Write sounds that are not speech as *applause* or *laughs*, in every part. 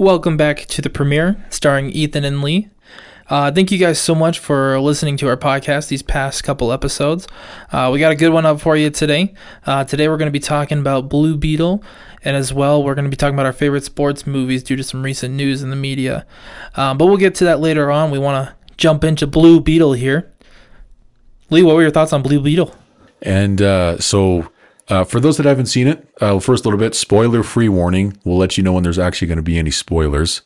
Welcome back to the premiere, starring Ethan and Lee. Uh, thank you guys so much for listening to our podcast these past couple episodes. Uh, we got a good one up for you today. Uh, today we're going to be talking about Blue Beetle, and as well we're going to be talking about our favorite sports movies due to some recent news in the media. Um, but we'll get to that later on. We want to jump into Blue Beetle here. Lee, what were your thoughts on Blue Beetle? And uh, so, uh, for those that haven't seen it, uh, first a little bit spoiler free warning. We'll let you know when there's actually going to be any spoilers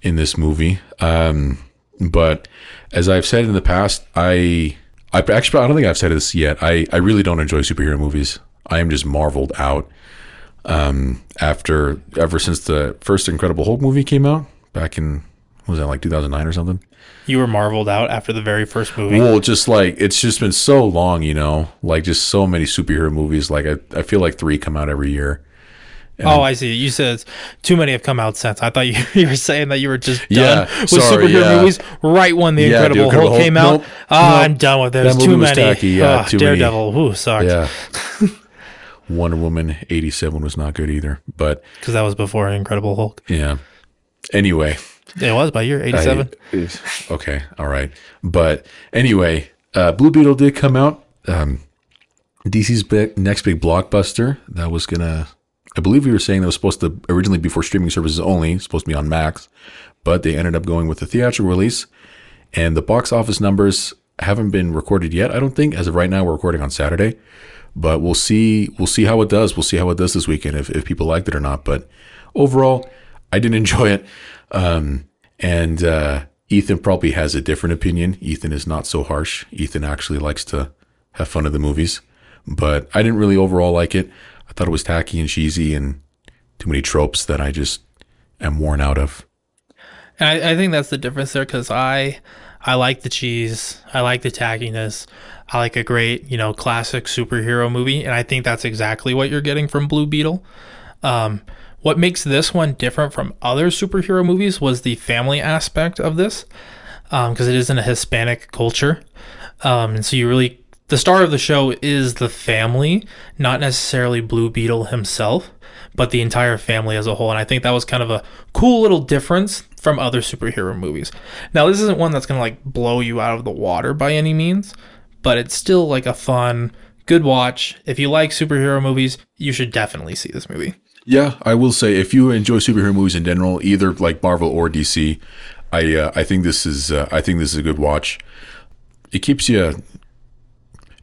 in this movie. Um, but as I've said in the past, I I actually I don't think I've said this yet. I I really don't enjoy superhero movies. I am just marveled out um, after ever since the first Incredible Hulk movie came out back in was that like 2009 or something. You were marveled out after the very first movie. Well, just like it's just been so long, you know, like just so many superhero movies. Like I, I feel like three come out every year. And oh, I see. You said too many have come out since. I thought *laughs* you, you were saying that you were just done Yeah, with sorry, superhero yeah. movies right when the Yeah, the Incredible Incredible Hulk came out. nope, oh, nope. I'm done with movie Too many. tacky, yeah, Ah, too many. Daredevil, who sucked? Yeah. *laughs* Wonder Woman 87 was not good either. But Because that was before Incredible Hulk. yeah. Anyway. It was by year 87. I- okay. All right. But anyway, uh, Blue Beetle did come out. Um, DC's big, next big blockbuster that was going to, I believe we were saying that was supposed to originally be for streaming services only, supposed to be on Max, but they ended up going with the theatrical release. And the box office numbers haven't been recorded yet. I don't think as of right now we're recording on Saturday, but we'll see. We'll see how it does. We'll see how it does this weekend if, if people liked it or not. But overall, I didn't *laughs* enjoy it. Um, and uh, Ethan probably has a different opinion. Ethan is not so harsh. Ethan actually likes to have fun at the movies, but I didn't really overall like it. I thought it was tacky and cheesy and too many tropes that I just am worn out of. And I, I think that's the difference there because I I like the cheese, I like the tackiness, I like a great you know classic superhero movie, and I think that's exactly what you're getting from Blue Beetle. Um, what makes this one different from other superhero movies was the family aspect of this, because it is in a Hispanic culture, um, and so you really the star of the show is the family, not necessarily Blue Beetle himself, but the entire family as a whole. And I think that was kind of a cool little difference from other superhero movies. Now, this isn't one that's going to like blow you out of the water by any means, but it's still like a fun, good watch. If you like superhero movies, you should definitely see this movie. Yeah, I will say if you enjoy superhero movies in general, either like Marvel or DC, I uh, I think this is uh, I think this is a good watch. It keeps you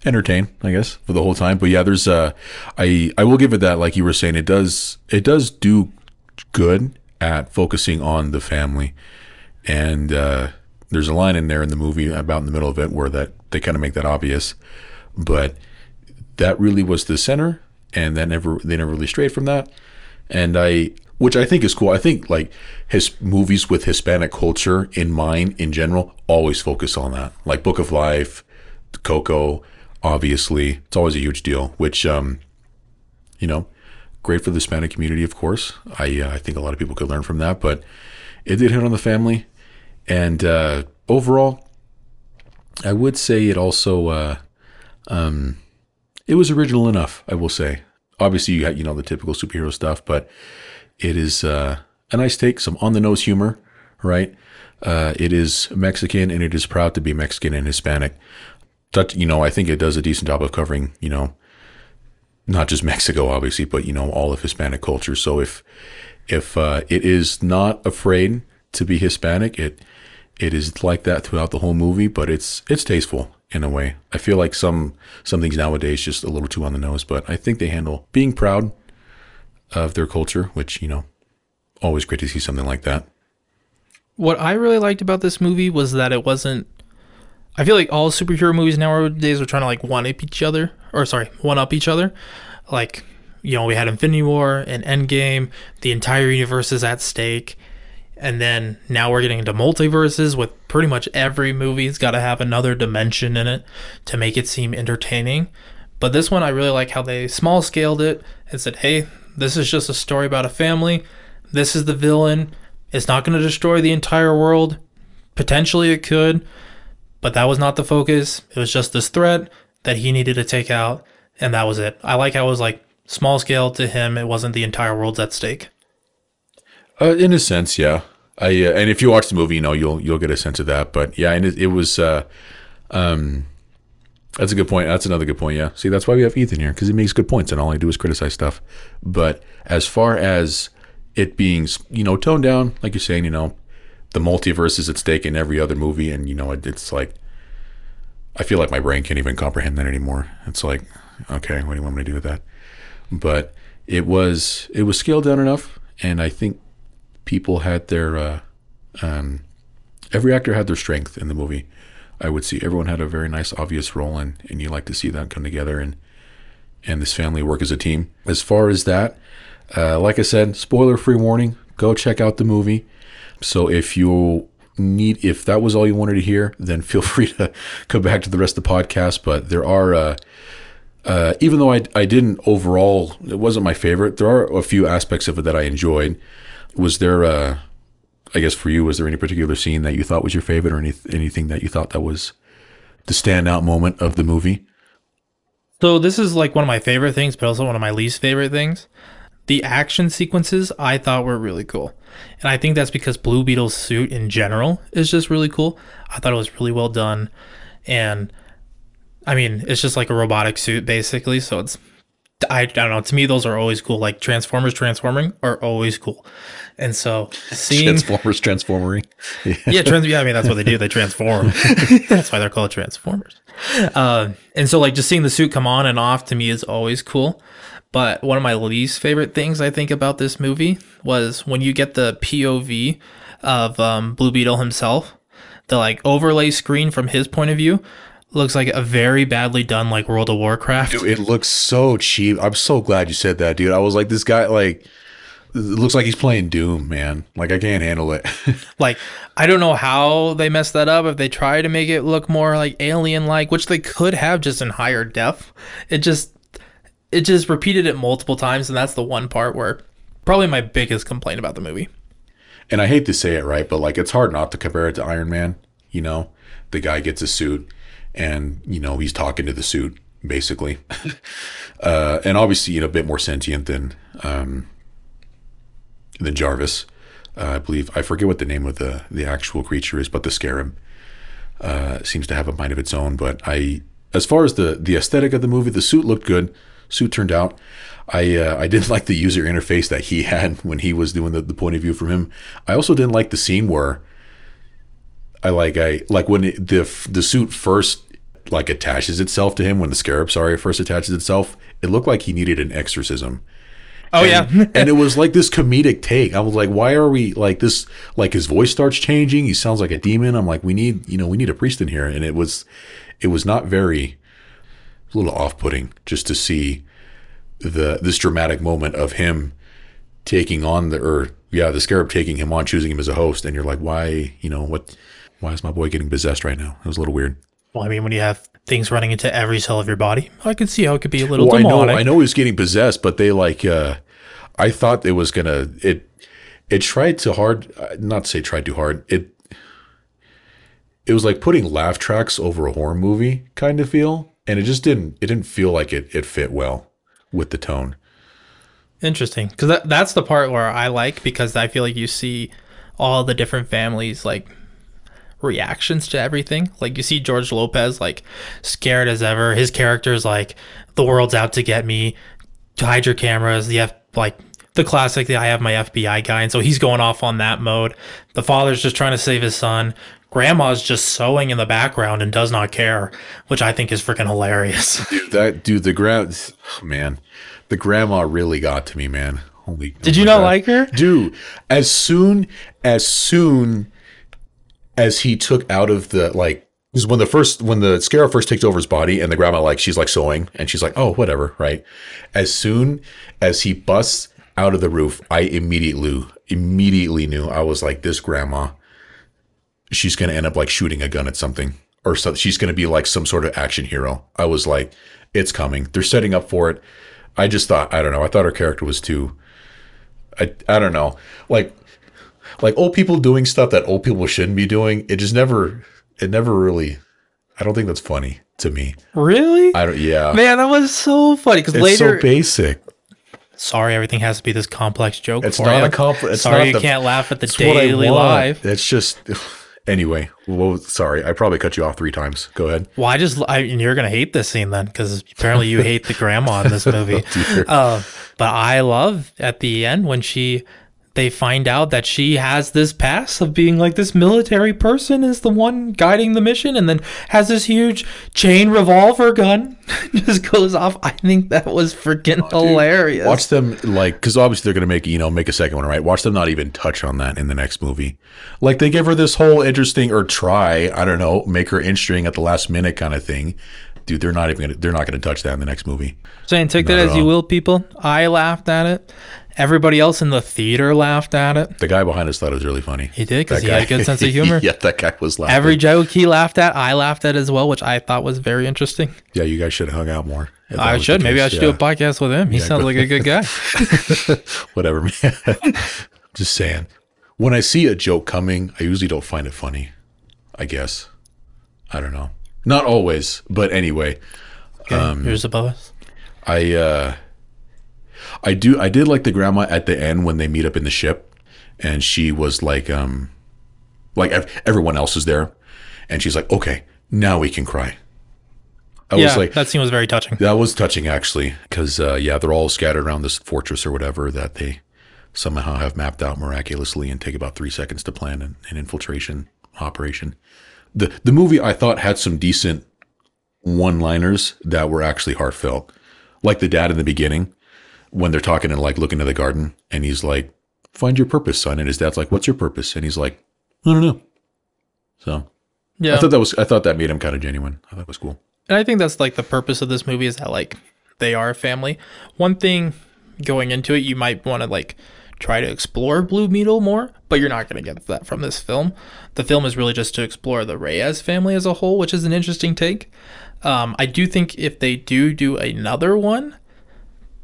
entertained, I guess, for the whole time. But yeah, there's uh I I will give it that like you were saying it does it does do good at focusing on the family. And uh there's a line in there in the movie about in the middle of it where that they kind of make that obvious. But that really was the center and that never they never really strayed from that and i which i think is cool. I think like his movies with hispanic culture in mind in general always focus on that. Like book of life coco obviously. It's always a huge deal which um you know great for the hispanic community of course. I uh, i think a lot of people could learn from that but it did hit on the family. And uh overall i would say it also uh um it was original enough, I will say. Obviously, you you know the typical superhero stuff, but it is uh, a nice take, some on the nose humor, right? Uh, it is Mexican and it is proud to be Mexican and Hispanic. But you know, I think it does a decent job of covering, you know, not just Mexico, obviously, but you know all of Hispanic culture. So if if uh, it is not afraid to be Hispanic, it it is like that throughout the whole movie, but it's it's tasteful in a way. I feel like some some things nowadays just a little too on the nose, but I think they handle being proud of their culture, which you know, always great to see something like that. What I really liked about this movie was that it wasn't. I feel like all superhero movies nowadays are trying to like one up each other, or sorry, one up each other. Like, you know, we had Infinity War and Endgame. The entire universe is at stake, and then now we're getting into multiverses with pretty much every movie's got to have another dimension in it to make it seem entertaining. But this one, I really like how they small scaled it and said, "Hey, this is just a story about a family. This is the villain. It's not going to destroy the entire world. Potentially, it could." but that was not the focus. It was just this threat that he needed to take out, and that was it. I like how it was like small scale to him. It wasn't the entire world's at stake. Uh, in a sense, yeah. I uh, and if you watch the movie, you know you'll you'll get a sense of that. But yeah, and it, it was. Uh, um, that's a good point. That's another good point. Yeah. See, that's why we have Ethan here because he makes good points, and all I do is criticize stuff. But as far as it being, you know, toned down, like you're saying, you know, the multiverse is at stake in every other movie, and you know, it, it's like I feel like my brain can't even comprehend that anymore. It's like, okay, what do you want me to do with that? But it was it was scaled down enough, and I think people had their uh, um, every actor had their strength in the movie. I would see everyone had a very nice, obvious role, and and you like to see that come together and and this family work as a team. As far as that, uh, like I said, spoiler free warning. Go check out the movie. So if you need, if that was all you wanted to hear, then feel *laughs* free to come back to the rest of the podcast. But there are. Uh, uh, even though I, I didn't overall, it wasn't my favorite. There are a few aspects of it that I enjoyed. Was there, uh, I guess for you, was there any particular scene that you thought was your favorite, or any, anything that you thought that was the standout moment of the movie? So this is like one of my favorite things, but also one of my least favorite things. The action sequences I thought were really cool. And I think that's because Blue Beetle's suit in general is just really cool. I thought it was really well done. And I mean, it's just like a robotic suit basically. So it's, I, I don't know. To me, those are always cool. Like Transformers transforming are always cool. And so seeing Transformers transforming. *laughs* yeah, yeah, trans- yeah, I mean that's what they do. They transform. *laughs* that's why they're called Transformers. Uh, and so like just seeing the suit come on and off to me is always cool. But one of my least favorite things I think about this movie was when you get the POV of um, Blue Beetle himself, the like overlay screen from his point of view looks like a very badly done like World of Warcraft. Dude, it looks so cheap. I'm so glad you said that, dude. I was like, this guy, like, it looks like he's playing Doom, man. Like, I can't handle it. *laughs* like, I don't know how they messed that up. If they try to make it look more like alien like, which they could have just in higher def, it just it just repeated it multiple times, and that's the one part where probably my biggest complaint about the movie. and I hate to say it, right? But, like, it's hard not to compare it to Iron Man. You know, the guy gets a suit and, you know, he's talking to the suit, basically. *laughs* uh, and obviously, you know, a bit more sentient than, um, than Jarvis. Uh, I believe I forget what the name of the the actual creature is, but the scarab uh, seems to have a mind of its own. But I, as far as the the aesthetic of the movie, the suit looked good. Suit turned out. I uh, I didn't *laughs* like the user interface that he had *laughs* when he was doing the, the point of view from him. I also didn't like the scene where I like I like when it, the the suit first like attaches itself to him when the scarab sorry first attaches itself. It looked like he needed an exorcism. Oh and, yeah, *laughs* and it was like this comedic take. I was like, why are we like this? Like his voice starts changing. He sounds like a demon. I'm like, we need, you know, we need a priest in here. And it was, it was not very, a little off putting just to see the, this dramatic moment of him taking on the, or yeah, the scarab taking him on, choosing him as a host. And you're like, why, you know, what, why is my boy getting possessed right now? It was a little weird. Well, I mean, when you have things running into every cell of your body, I could see how it could be a little Well, I know. I know he was getting possessed, but they like, uh, I thought it was gonna, it, it tried too hard, uh, not to say tried too hard. It, it was like putting laugh tracks over a horror movie kind of feel. And it just didn't, it didn't feel like it, it fit well with the tone. Interesting, because that, that's the part where I like because I feel like you see all the different families like reactions to everything. Like you see George Lopez like scared as ever. His character's like the world's out to get me. Hide your cameras. The F like the classic. The I have my FBI guy, and so he's going off on that mode. The father's just trying to save his son. Grandma's just sewing in the background and does not care, which I think is freaking hilarious. *laughs* Dude, that dude, the grand, oh, man, the grandma really got to me, man. Holy, Did you not like her? dude as soon as soon as he took out of the like because when the first when the scarab first takes over his body and the grandma like she's like sewing and she's like oh whatever right? As soon as he busts out of the roof i immediately immediately knew. I was like this grandma she's gonna end up like shooting a gun at something or so she's gonna be like some sort of action hero. I was like it's coming. They're setting up for it. I just thought i don't know i thought her character was too I, I don't know. Like like old people doing stuff that old people shouldn't be doing it just never it never really i don't think that's funny to me Really? i don't yeah Man, that was so funny because it's later so basic Sorry, everything has to be this complex joke. It's not you. a comp- it's Sorry, you the- can't laugh at the It's what I daily life. It's just anyway. Well, sorry, I probably cut you off three times. Go ahead. Well, I just, I, and you're gonna hate this scene then, because apparently you hate the grandma in this *laughs* movie. dear. uh, but I love at the end when she, they find out that she has this past of being like this military person is the one guiding the mission, and then has this huge chain revolver gun *laughs* just goes off. I think that was freaking oh, hilarious. Watch them like because obviously they're gonna make you know make a second one, right? Watch them not even touch on that in the next movie. Like they give her this whole interesting or try, I don't know, make her interesting at the last minute kind of thing. Dude, they're not even gonna they're not gonna touch that in the next movie. Saying take that Not at as you will, people. I laughed at it. Everybody else in the theater laughed at it. The guy behind us thought it was really funny. He did because he had a good sense of *laughs* humor. yeah, that guy was laughing. Every joke he laughed at, I laughed at as well, which I thought was very interesting. yeah, you guys should have hung out more. I should. Maybe I should do a podcast with him. He sounds like a good guy. *laughs* Whatever, man. *laughs* Just saying. When I see a joke coming, I usually don't find it funny. I guess. I don't know. Not always, but anyway. Okay, here's above us. I uh I do I did like the grandma at the end when they meet up in the ship and she was like um like ev- everyone else is there and she's like okay now we can cry. I Yeah, was like that scene was very touching. that was touching actually cuz uh yeah they're all scattered around this fortress or whatever that they somehow have mapped out miraculously and take about 3 seconds to plan an, an infiltration operation. The the movie I thought had some decent one-liners that were actually heartfelt. Like the dad in the beginning when they're talking and like looking at the garden and he's like, "Find your purpose, son." And his dad's like, "What's your purpose?" And he's like, "I don't know." So Yeah, I thought that was I thought that made him kind of genuine. I thought that was cool. and I think that's like the purpose of this movie is that like they are a family. One thing going into it, you might want to like try to explore Blue Beetle more, but you're not going to get that from this film. The film is really just to explore the Reyes family as a whole, which is an interesting take. Um, I do think if they do do another one,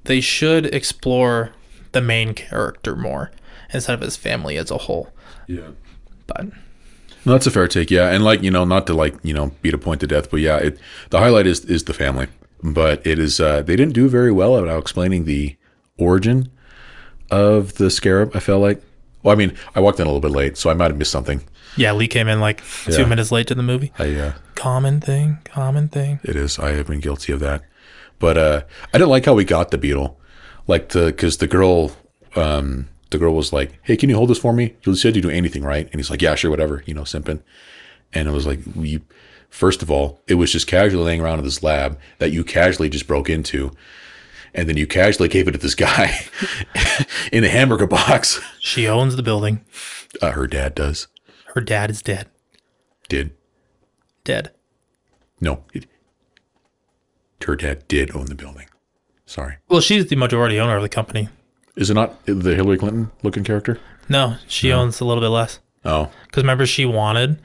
they should explore the main character more instead of his family as a whole. Yeah. But No, that's a fair take, yeah. And like you know, not to like you know beat a point to death, but yeah, it the highlight is is the family. But it is uh, they didn't do very well about explaining the origin of the scarab. I felt like. Well, I mean, I walked in a little bit late, so I might have missed something. yeah, Lee came in like two Yeah. minutes late to the movie. I uh, Common thing, common thing. It is. I have been guilty of that. But uh, I didn't like how we got the beetle. Like the because the girl, um, the girl was like, "Hey, can you hold this for me?" You said you do anything, right? And he's like, "Yeah, sure, whatever." You know, simping. And it was like, we first of all, it was just casually laying around in this lab that you casually just broke into, and then you casually gave it to this guy *laughs* in a hamburger box. She owns the building. Uh, her dad does. Her dad is dead. Did Dead. no? Her dad did own the building. Sorry. Well, she's the majority owner of the company. Is it not the Hillary Clinton looking character? No, she owns a little bit less. Oh, Because remember, she wanted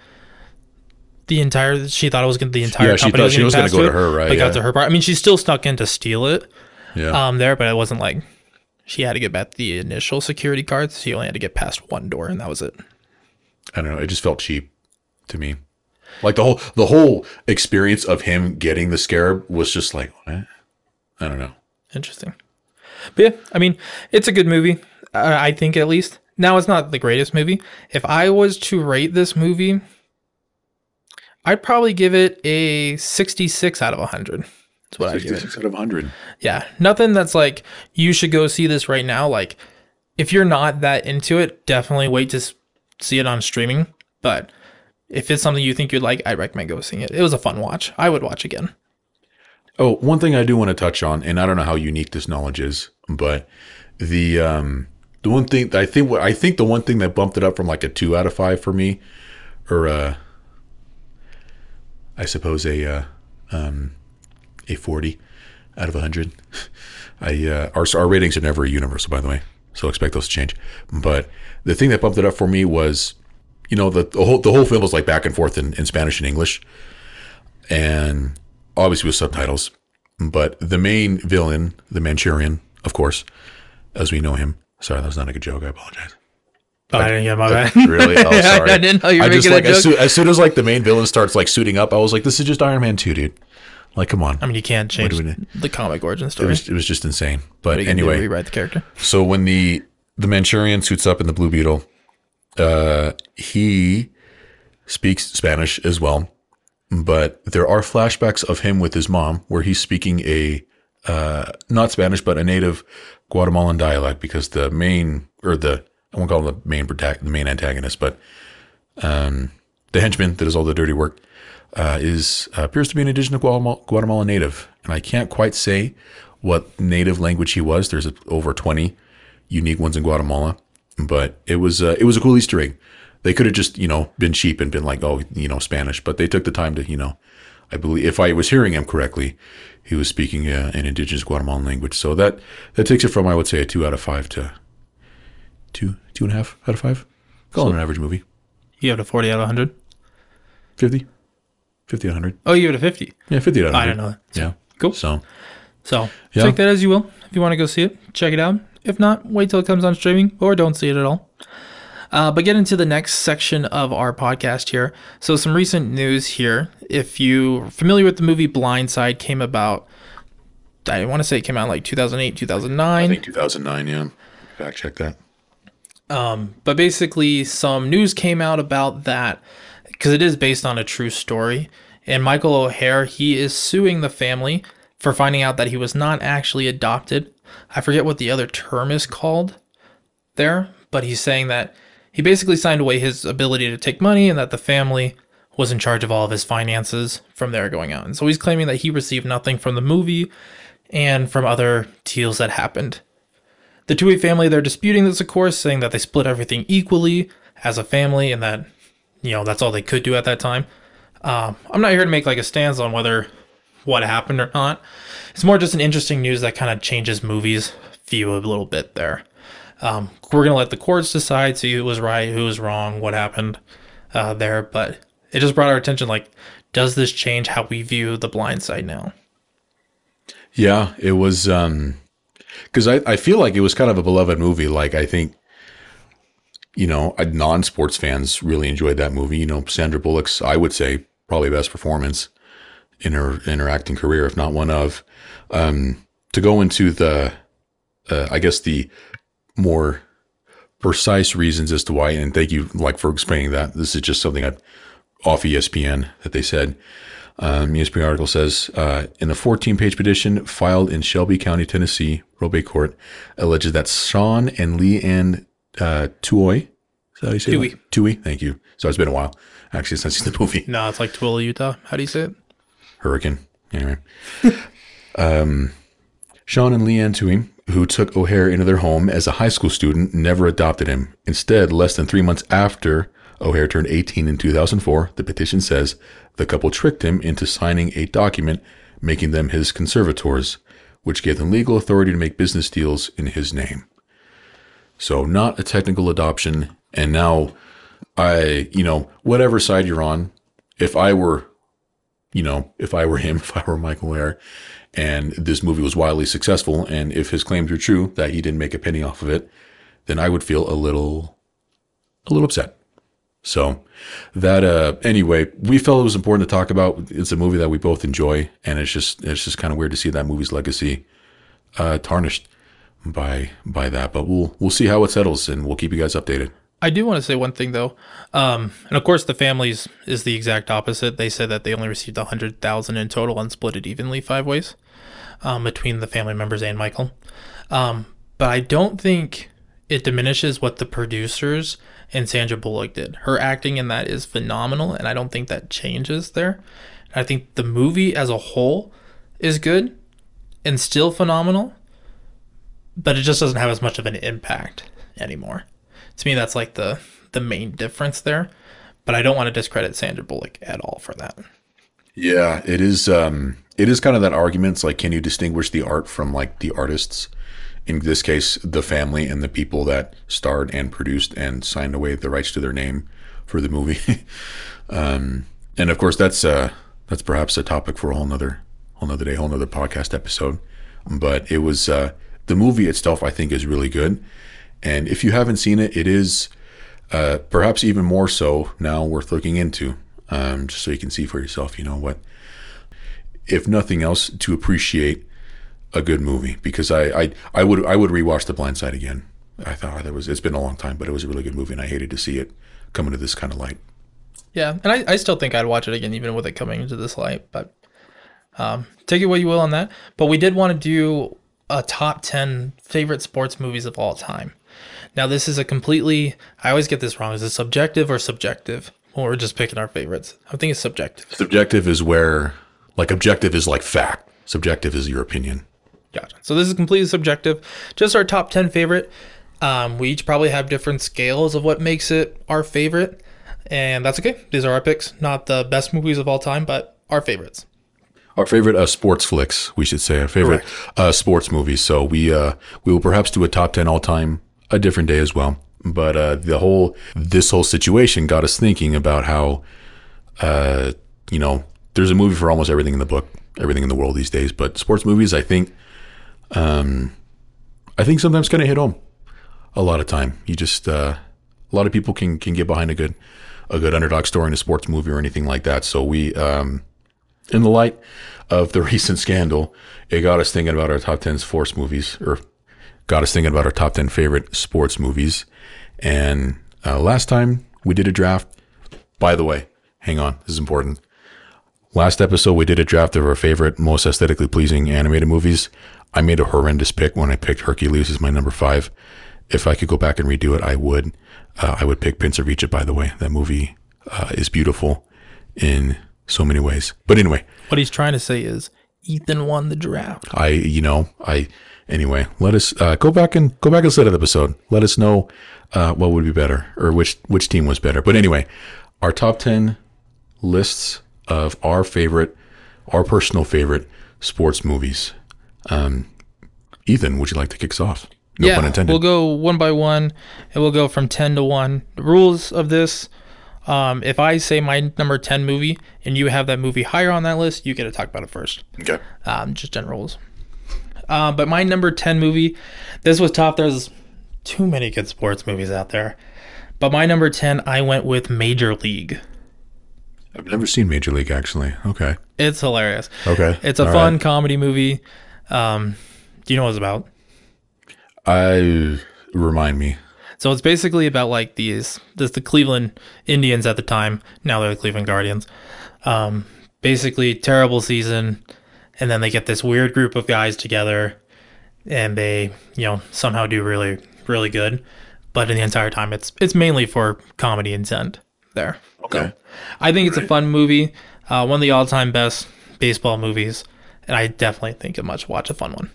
the entire. She thought it was going to the entire Yeah, she company thought she was gonna gonna go to her, right, But got yeah. to her part. I mean, she still snuck in to steal it. yeah. Um, there, but it wasn't like she had to get back the initial security cards. She only had to get past one door, and that was it. I don't know. It just felt cheap to me. Like the whole the whole experience of him getting the scarab was just like, eh? I don't know. Interesting. But yeah, I mean, it's a good movie. I think at least. Now it's not the greatest movie. If I was to rate this movie, I'd probably give it a 66 out of 100. That's what I give it. Sixty-six out of hundred. Yeah, nothing that's like you should go see this right now. Like, if you're not that into it, definitely wait to see it on streaming. But if it's something you think you'd like, I recommend go seeing it. It was a fun watch. I would watch again. Oh, one thing I do want to touch on, and I don't know how unique this knowledge is, but the um the one thing I think I think the one thing that bumped it up from like a two out of five for me, or uh, I suppose a uh, um, a forty out of hundred. *laughs* I uh, our our ratings are never universal, by the way, so expect those to change. But the thing that bumped it up for me was, you know, the, the whole the whole film was like back and forth in, in Spanish and English, and obviously with subtitles. But the main villain, the Manchurian, of course, as we know him. Sorry, that was not a good joke. I apologize. Oh, I didn't get my uh, bad. *laughs* Really? Oh, *laughs* sorry. I didn't know you were I just making like a as joke. soon, as soon as like the main villain starts like suiting up, I was like, this is just Iron Man two, dude. Like, come on. I mean, you can't change the comic origin It story. was, it was just insane. But You can do anyway, rewrite the character. so when the the Manchurian suits up in the Blue Beetle, uh, he speaks Spanish as well. But there are flashbacks of him with his mom where he's speaking a uh, not Spanish but a native Guatemalan dialect because the main or the I won't call him the main the main antagonist, but um, the henchman that does all the dirty work uh, is uh, appears to be an indigenous Guatemala, Guatemala native, and I can't quite say what native language he was. There's over twenty unique ones in Guatemala, but it was uh, it was a cool Easter egg. They could have just you know been cheap and been like oh you know Spanish, but they took the time to you know I believe if I was hearing him correctly, he was speaking uh, an indigenous Guatemalan language. So that that takes it from I would say a two out of five to two two and a half out of five. Call it an average movie. You have a 40 out of 100. 50? 50 out of 100. Oh, you have it a 50. Yeah, 50 out of 100. I don't know. Yeah. Cool. So, So Yeah. take that as you will. If you want to go see it, check it out. If not, wait till it comes on streaming or don't see it at all. Uh, but get into the next section of our podcast here. So some recent news here. If you're familiar with the movie Blindside, came about. I want to say it came out like 2008, 2009. I think 2009, yeah. Fact check that. but basically some news came out about that because it is based on a true story and Michael Oher he is suing the family for finding out that he was not actually adopted i forget what the other term is called there but he's saying that he basically signed away his ability to take money and that the family was in charge of all of his finances from there going and so he's claiming that he received nothing from the movie and from other deals that happened the Tuohy family, they're disputing this, of course, saying that they split everything equally as a family and that, you know, that's all they could do at that time. Um, I'm not here to make like a stance on whether what happened or not. It's more just an interesting news that kind of changes movies view a little bit there. Um, we're to let the courts decide, see who was right, who was wrong, what happened uh, there. But it just brought our attention like, does this change how we view the blind side now? Yeah, it was um because I, I feel like it was kind of a beloved movie. Like I think, you know, non sports fans really enjoyed that movie. You know, Sandra Bullock's I would say probably best performance in her in her acting career, if not one of. Um, to go into the, uh, I guess the more precise reasons as to why, and thank you like for explaining that. This is just something I off ESPN that they said. Um, ESPN article says uh, in a 14 page petition filed in Shelby County, Tennessee, probate court alleges that Sean and Leigh Anne uh, Tuohy, is that how you say Tui. Tui, thank you. So it's been a while actually since I've seen the movie No, it's like Twilla, Utah. How do you say it? Hurricane. Anyway, *laughs* um, Sean and Leigh Anne Tuohy, who took Oher into their home as a high school student, never adopted him. Instead, less than three months after Oher turned 18 in 2004, the petition says the couple tricked him into signing a document making them his conservators, which gave them legal authority to make business deals in his name. So, not a technical adoption. And now, I, you know, whatever side you're on, if I were you know, if I were him, *laughs* if I were Michael Oher, and this movie was wildly successful, and if his claims were true that he didn't make a penny off of it, then I would feel a little, a little upset. So that, uh, anyway, we felt it was important to talk about. It's a movie that we both enjoy, and it's just, it's just kind of weird to see that movie's legacy, uh, tarnished by, by that. But we'll, we'll see how it settles, and we'll keep you guys updated. I do want to say one thing though, um, and of course the families is the exact opposite. They said that they only received a hundred thousand in total and split it evenly five ways um, between the family members and Michael. Um, but I don't think it diminishes what the producers and Sandra Bullock did. Her acting in that is phenomenal, and I don't think that changes there. I think the movie as a whole is good and still phenomenal, but it just doesn't have as much of an impact anymore to me that's like the the main difference there but i don't want to discredit sandra bullock at all for that Yeah, it is. Um, it is kind of that argument. It's like, can you distinguish the art from like the artists? In this case, the family and the people that starred and produced and signed away the rights to their name for the movie. *laughs* um, and of course, that's uh, that's perhaps a topic for a whole nother, whole nother day, whole nother podcast episode. But it was uh, the movie itself. I think is really good. And if you haven't seen it, it is uh, perhaps even more so now worth looking into, um, just so you can see for yourself. You know what if nothing else, to appreciate a good movie because I I, I would I would rewatch The Blind Side again. I thought that was it's been a long time, but it was a really good movie, and I hated to see it come into this kind of light. Yeah, and I, I still think I'd watch it again, even with it coming into this light. But um, take it what you will on that. But we did want to do a top 10 favorite sports movies of all time. Now, this is a completely, I always get this wrong. Is it subjective or subjective? When we're just picking our favorites. I think it's subjective. Subjective is where, like, objective is like fact. Subjective is your opinion. Gotcha. So this is completely subjective. Just our top 10 favorite. Um, we each probably have different scales of what makes it our favorite. And that's okay. These are our picks. Not the best movies of all time, but our favorites. Our favorite uh, sports flicks, we should say, our favorite uh, sports movies. So we uh, we will perhaps do a top ten all time a different day as well. But uh, the whole this whole situation got us thinking about how, uh, you know, there's a movie for almost everything in the book, everything in the world these days. But sports movies, I think, um, I think sometimes kind of hit home. A lot of time, you just uh, a lot of people can can get behind a good a good underdog story in a sports movie or anything like that. So we, um, in the light of the *laughs* recent scandal, it got us thinking about our top 10 sports movies, or got us thinking about our top 10 favorite sports movies. And uh, last time we did a draft, by the way, hang on, this is important. Last episode, we did a draft of our favorite, most aesthetically pleasing animated movies. I made a horrendous pick when I picked Hercules as my number five. If I could go back and redo it, I would. Uh, I would pick Prince of Egypt, by the way. That movie uh, is beautiful in so many ways. But anyway, What he's trying to say is Ethan won the draft. I, you know, I, anyway, let us uh, go back and go back and to the episode. Let us know uh, what would be better or which which team was better. But anyway, our top ten lists of our favorite, our personal favorite sports movies. Um, Ethan, would you like to kick us off? No yeah, pun intended. we'll go one by one, and we'll go from ten to one. The rules of this: um, if I say my number ten movie, and you have that movie higher on that list, you get to talk about it first. okay. Um, just general rules. Uh, but my number ten movie, this was tough. There's too many good sports movies out there, but my number ten, I went with Major League. I've never seen Major League actually. Okay. It's hilarious. Okay. It's a All fun right. comedy movie. Um, do you know what it's about? I remind me. So it's basically about like these this the Cleveland Indians at the time. Now they're the Cleveland Guardians. Um, basically terrible season, and then they get this weird group of guys together, and they you know somehow do really really good. But in the entire time, it's it's mainly for comedy intent. There. Okay. I think it's a fun movie. Uh, one of the all time best baseball movies, and I definitely think a much watch a fun one.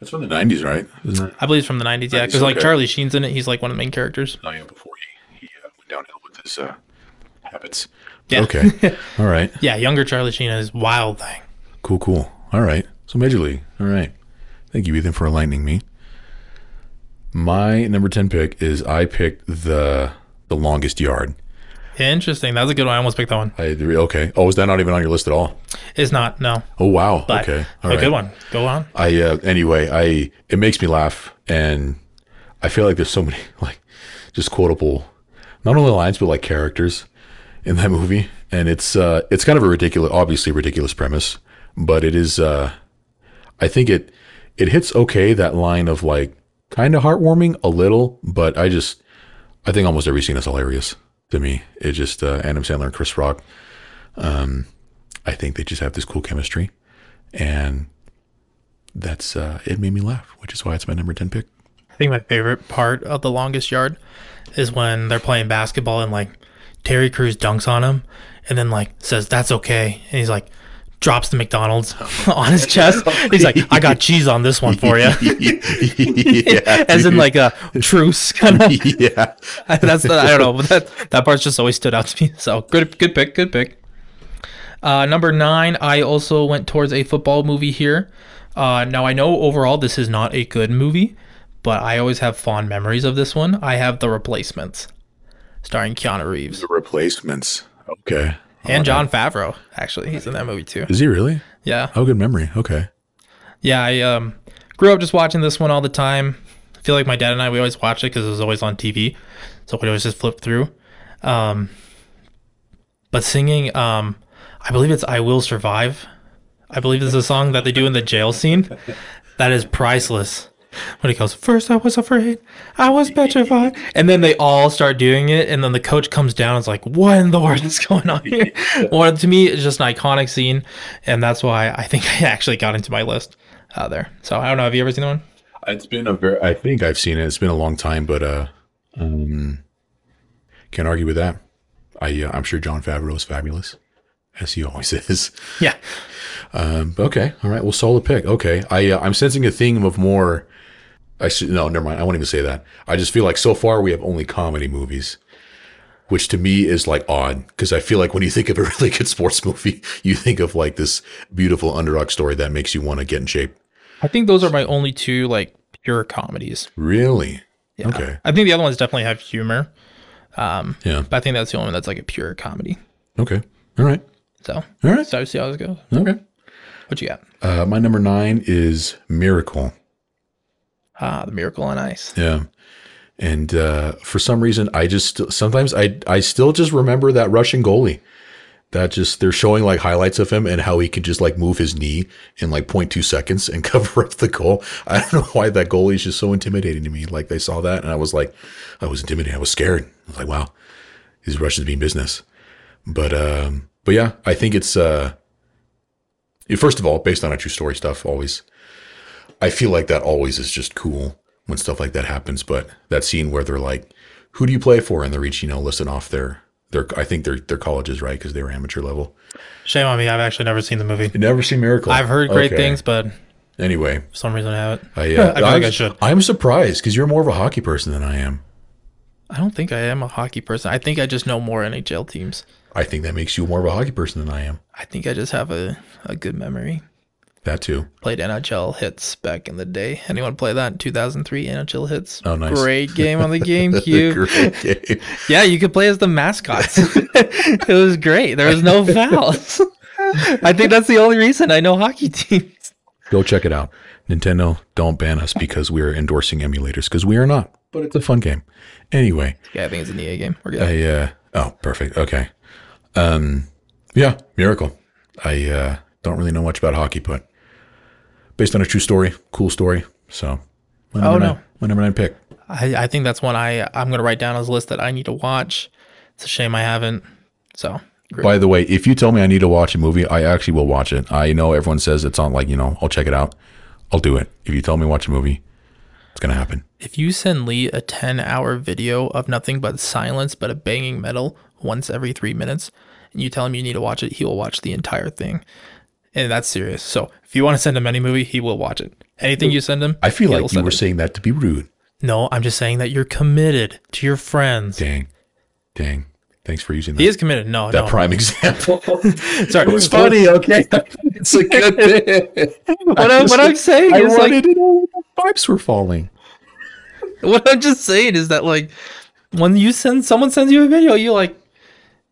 That's from the '90s, right? Isn't it? I believe it's from the '90s. Yeah, because like okay. Charlie Sheen's in it. He's like one of the main characters. Oh yeah, before he, he uh, went downhill with his uh, habits. Yeah. Okay. *laughs* All right. Yeah, younger Charlie Sheen is wild thing. Cool. Cool. All right. So Major League. All right. Thank you, Ethan, for enlightening me. My number ten pick is I picked the the longest yard. Interesting. That was a good one. I almost picked that one. I okay. Oh, is that not even on your list at all? It's not. No. Oh wow. But okay. All a right. good one. Go on. I uh, anyway, I it makes me laugh, and I feel like there's so many *laughs* like just quotable, not only lines but like characters in that movie, and it's uh it's kind of a ridiculous, obviously ridiculous premise, but it is uh I think it it hits okay that line of like kind of heartwarming a little, but I just I think almost every scene is hilarious to me. It just uh, Adam Sandler and Chris Rock. Um, I think they just have this cool chemistry, and that's uh, it made me laugh, which is why it's my number ten pick. I think my favorite part of the longest yard is when they're playing basketball and like Terry Crews dunks on him and then like says that's okay and he's like drops the McDonald's *laughs* on his chest. He's like, I got cheese on this one for you. *laughs* yeah, As in like a truce kind of. *laughs* yeah. That's the, I don't know, but that that part's just always stood out to me. So good, good pick, good pick. Uh, number nine, I also went towards a football movie here. Uh, now I know overall this is not a good movie, but I always have fond memories of this one. I have The Replacements, starring Keanu Reeves The replacements. Okay. And Jon Favreau. Actually, he's in that movie too. Is he really? Yeah, Oh, good memory. Okay. yeah. I um, grew up just watching this one all the time. I feel like my dad and I we always watched it because it was always on TV, so we always just flip through. Um, but singing, um, I believe it's "I Will Survive." I believe this is a song that they do in the jail scene. That is priceless. When he goes, first I was afraid, I was petrified, and then they all start doing it, and then the coach comes down and is like, "What in the world is going on here?" *laughs* well, to me, it's just an iconic scene, and that's why I think I actually got into my list uh, there. So I don't know. Have you ever seen the one? It's been a very. I think I've seen it. It's been a long time, but uh, um, can't argue with that. I uh, I'm sure Jon Favreau is fabulous, as he always *laughs* is. Yeah. Um, okay, all right. Well, solid pick. Okay, I uh, I'm sensing a theme of more. I should no, never mind. I won't even say that. I just feel like so far we have only comedy movies, which to me is like odd because I feel like when you think of a *laughs* really good sports movie, you think of like this beautiful underdog story that makes you want to get in shape. I think those are my only two like pure comedies. Really? Yeah. Okay. I think the other ones definitely have humor, Um, Yeah. but I think that's the only one that's like a pure comedy. Okay. All right. So, All right. so I see how this goes. Okay. What you got? Uh, my number nine is Miracle. Ah, the Miracle on Ice. Yeah. And uh, for some reason, I just sometimes I I still just remember that Russian goalie. That just they're showing like highlights of him and how he can just like move his knee in like 0.2 seconds and *laughs* cover up the goal. I don't know why that goalie is just so intimidating to me. Like they saw that and I was like, I was intimidated. I was scared. I was like, wow, these Russians mean business. But um, but yeah, I think it's uh, first of all based on a true story stuff. Always, I feel like that always is just cool when stuff like that happens. But that scene where they're like, "Who do you play for?" and they're each you know listing off their their I think their their colleges right because they were amateur level. Shame on me. I've actually never seen the movie. You never seen Miracle. I've heard great Okay. things, but Anyway, for some reason I haven't. I *laughs* uh, I feel like I I'm- should. I'm surprised because you're more of a hockey person than I am. I don't think I am a hockey person. I think I just know more NHL teams. I think that makes you more of a hockey person than I am. I think I just have a, a good memory. That too. Played NHL Hitz back in the day. Anyone play that in 2003 NHL Hitz? Oh, nice. Great game on the *laughs* GameCube. Great game. *laughs* yeah, you could play as the mascots. *laughs* it was great. There was no fouls. I think that's the only reason I know hockey teams. Go check it out. Nintendo, don't ban us because we are endorsing emulators because we are not. But it's a fun game. Anyway, Yeah, I think it's an EA game. We're good. I uh oh perfect. Okay. Um yeah, Miracle. I uh don't really know much about hockey, but based on a true story, cool story. So my oh, number Oh, nine, no. my number nine pick. I, I think that's one I I'm gonna write down as a list that I need to watch. It's a shame I haven't. So great. By the way, if you tell me I need to watch a movie, I actually will watch it. I know everyone says it's on like, you know, I'll check it out. I'll do it. If you tell me watch a movie, it's gonna happen. if you send Lee a 10 hour video of nothing but silence but a banging metal once every three minutes, and you tell him you need to watch it, he will watch the entire thing. And that's serious. So if you want to send him any movie, he will watch it. Anything you send him, I feel like you were it. saying that to be rude. No, I'm just saying that you're committed to your friends. Dang. Dang. Thanks for using that. He is committed. No, that no. prime example. Sorry. *laughs* It was funny, okay? *laughs* it's a good *laughs* thing. What, I, what I'm saying I is like, wanted to know when the pipes were falling. what I'm just saying is that like when you send someone sends you a video, you like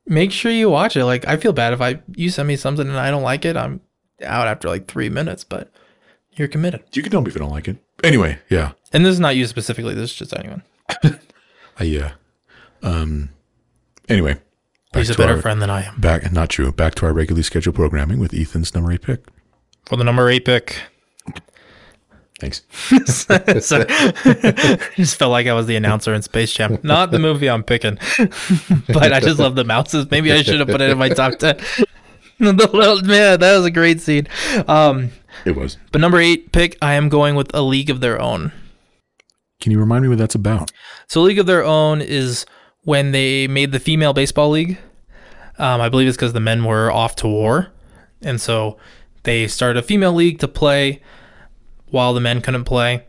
make sure you watch it. Like I feel bad if I you send me something and I don't like it, I'm out after like three minutes, but you're committed. You can tell me if you don't like it. Anyway, yeah. And this is not you specifically, this is just anyone. *laughs* I yeah. Um anyway. He's a better our- friend than I am. Back not true. Back to our regularly scheduled programming with Ethan's number eight pick. For the number eight pick. Thanks. *laughs* so, *laughs* just felt like I was the announcer in Space Jam. Not the movie I'm picking, but I just love the mouses. Maybe I should have put it in my top ten. *laughs* The little- Man, that was a great scene. Um, It was. but number eight pick, I am going with A League of Their Own. Can you remind me what that's about? So, League of Their Own is when they made the female baseball league. Um, I believe it's because the men were off to war, and so they started a female league to play while the men couldn't play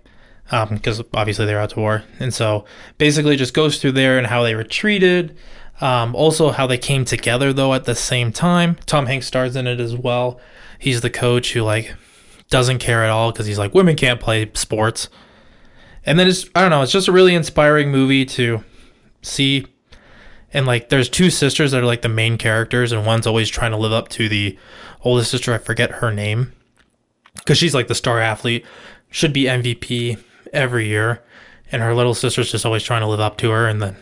because obviously they were out to war. And so basically, just goes through there and how they were treated. Um, also, how they came together though at the same time. Tom Hanks stars in it as well. He's the coach who like doesn't care at all because he's like women can't play sports. And then it's I don't know, it's just a really inspiring movie to see. And like there's two sisters that are like the main characters and one's always trying to live up to the oldest sister, I forget her name. Cuz she's like the star athlete, should be MVP every year and her little sister's just always trying to live up to her and then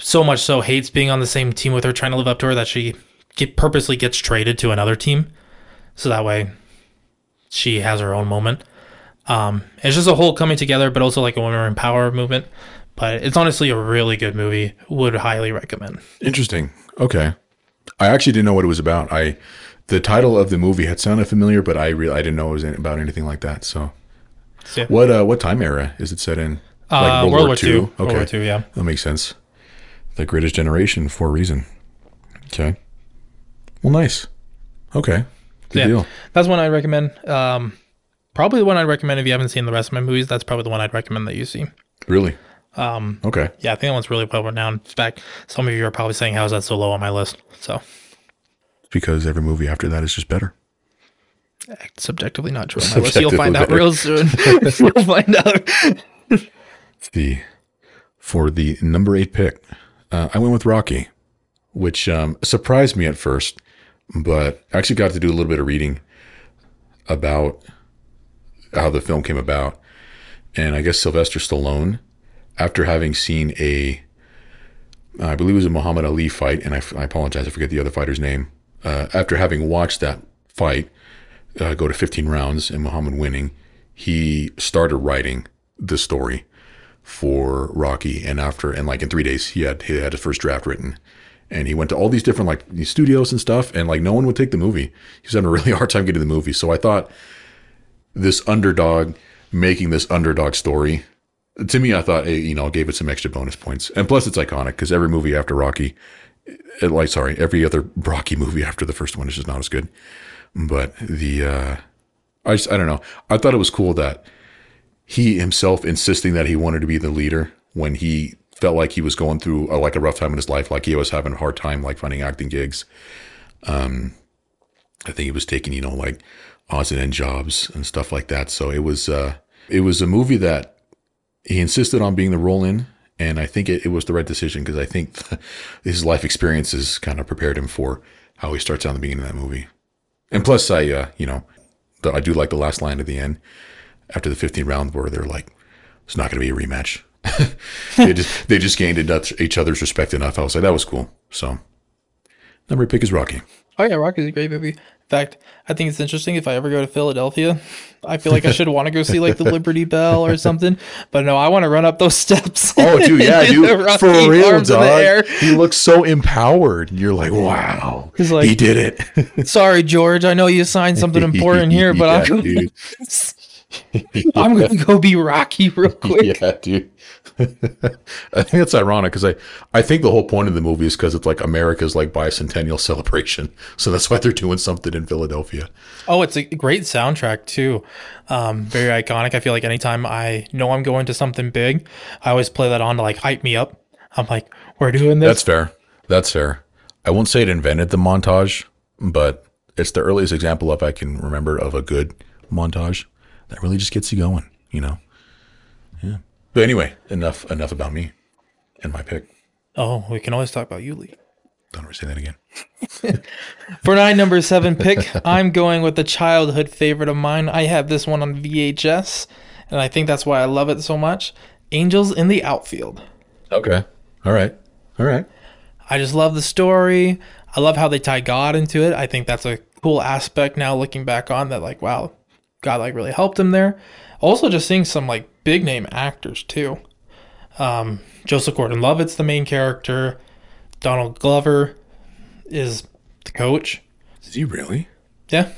so much so hates being on the same team with her trying to live up to her that she get, purposely gets traded to another team. so that way she has her own moment. Um, it's just a whole coming together, but also like a women in power movement. But it's honestly a really good movie. Would highly recommend. Interesting. Okay. I actually didn't know what it was about. I the title of the movie had sounded familiar, but I really I didn't know it was about anything like that. So, yeah. what uh, what time era is it set in? Uh, World, War II. World Okay, War II, yeah. that makes sense. The Greatest Generation for a reason. Okay. Well, nice. Okay. Good Yeah. deal. That's one I'd recommend. Um, probably the one I'd recommend if you haven't seen the rest of my movies. That's probably the one I'd recommend that you see. Really. Um, Okay. yeah, I think that one's really well renowned. In fact, some of you are probably saying, "How is that so low on my list?" So, Because every movie after that is just better. subjectively not true list. *laughs* You'll find out real soon. You'll find out. the for the number eight pick, uh, I went with Rocky, which um, surprised me at first, but I actually got to do a little bit of reading about how the film came about, and I guess Sylvester Stallone, after having seen a, I believe it was a Muhammad Ali fight, and I, I apologize, I forget the other fighter's name. Uh, after having watched that fight uh, go to 15 rounds and Muhammad winning, he started writing the story for Rocky, and after and like in three days, he had he had his first draft written, and he went to all these different like studios and stuff, and like no one would take the movie. He was having a really *laughs* hard time getting the movie. So I thought this underdog making this underdog story to me, I thought you know gave it some extra bonus points, and plus it's iconic because every movie after Rocky, it, like sorry, every other *laughs* Rocky movie after the first one is just not as good. But the uh, I just I don't know. I thought it was cool that he himself insisting that he wanted to be the leader when he felt like he was going through a, like a rough time in his life, like he was having a hard time like finding acting gigs. Um, I think he was taking you know like odds and end jobs and stuff like that. So it was uh, it was a movie that he insisted on being the role in, and I think it, it was the right decision because I think *laughs* his life experiences kind of prepared him for how he starts out in the beginning of that movie. And plus, I uh, you know, the, I do like the last line at the end after the 15 round where they're like, "It's not going to be a rematch." *laughs* they just they just gained each other's respect enough. I was like, that was cool. So, number pick is Rocky. Oh yeah, Rocky's a great movie. In fact, I think it's interesting if I ever go to Philadelphia, I feel like I should want to go see like the Liberty *laughs* Bell or something. But no, I want to run up those *laughs* steps. Oh, dude, yeah, dude, for real, arms in the air. dog. He looks so empowered. You're like, wow, He's like- he did it. Sorry, George. I know you signed something important here, but Yeah, I'm, dude. *laughs* I'm going to go be Rocky real *laughs* quick. yeah, dude. *laughs* I think that's ironic because I, I think the whole point of the movie is because it's like America's like bicentennial celebration, so that's why they're doing something in Philadelphia. Oh, it's a great soundtrack too. Um, very iconic. I feel like anytime I know I'm going to something big, I always play that on to like hype me up. I'm like, we're doing this. That's fair. That's fair. I won't say it invented the montage, but it's the earliest example of I can remember of a good montage that really just gets you going. You know. Yeah. But anyway, enough enough about me and my pick. oh, we can always talk about you, Lee. Don't ever say that again. *laughs* For my number seven pick, I'm going with a childhood favorite of mine. I have this one on VHS, and I think that's why I love it so much. Angels in the Outfield. Okay. All right. All right. I just love the story. I love how they tie God into it. I think that's a cool aspect now looking back on that, like, wow, God like really helped him there. Also, just seeing some like big name actors too. Um, Joseph Gordon Levitt's the main character. Donald Glover is the coach. Is he really? Yeah.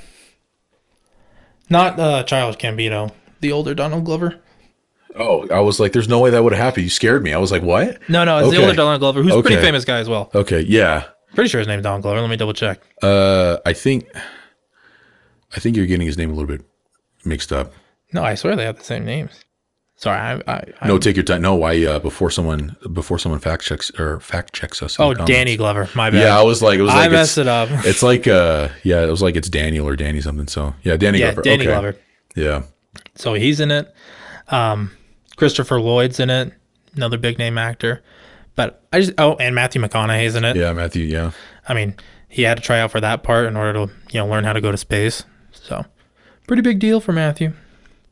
Not uh, Charles Gambino, the older Donald Glover. Oh, I was like, there's no way that would have happened. You scared me. I was like, what? No, no, it's Okay. the older Donald Glover, who's a pretty famous guy as well. Okay. Yeah. Pretty sure his name's Donald Glover. Let me double check. Uh, I think, I think you're getting his name a little bit mixed up. No, I swear they have the same names. Sorry, I, I, I No, take your time. No, why? Uh, before someone before someone fact checks or fact checks us. Oh. Danny Glover. My bad. Yeah, I was like, it was I like messed it up. *laughs* it's like uh, yeah, it was like it's Daniel or Danny something. So yeah, Danny yeah, Glover. Danny okay. Glover. Yeah, So he's in it. Um, Christopher Lloyd's in it. Another big name actor. But I just oh, and Matthew McConaughey's in it. yeah, Matthew. Yeah, I mean, he had to try out for that part in order to you know learn how to go to space. So pretty big deal for Matthew.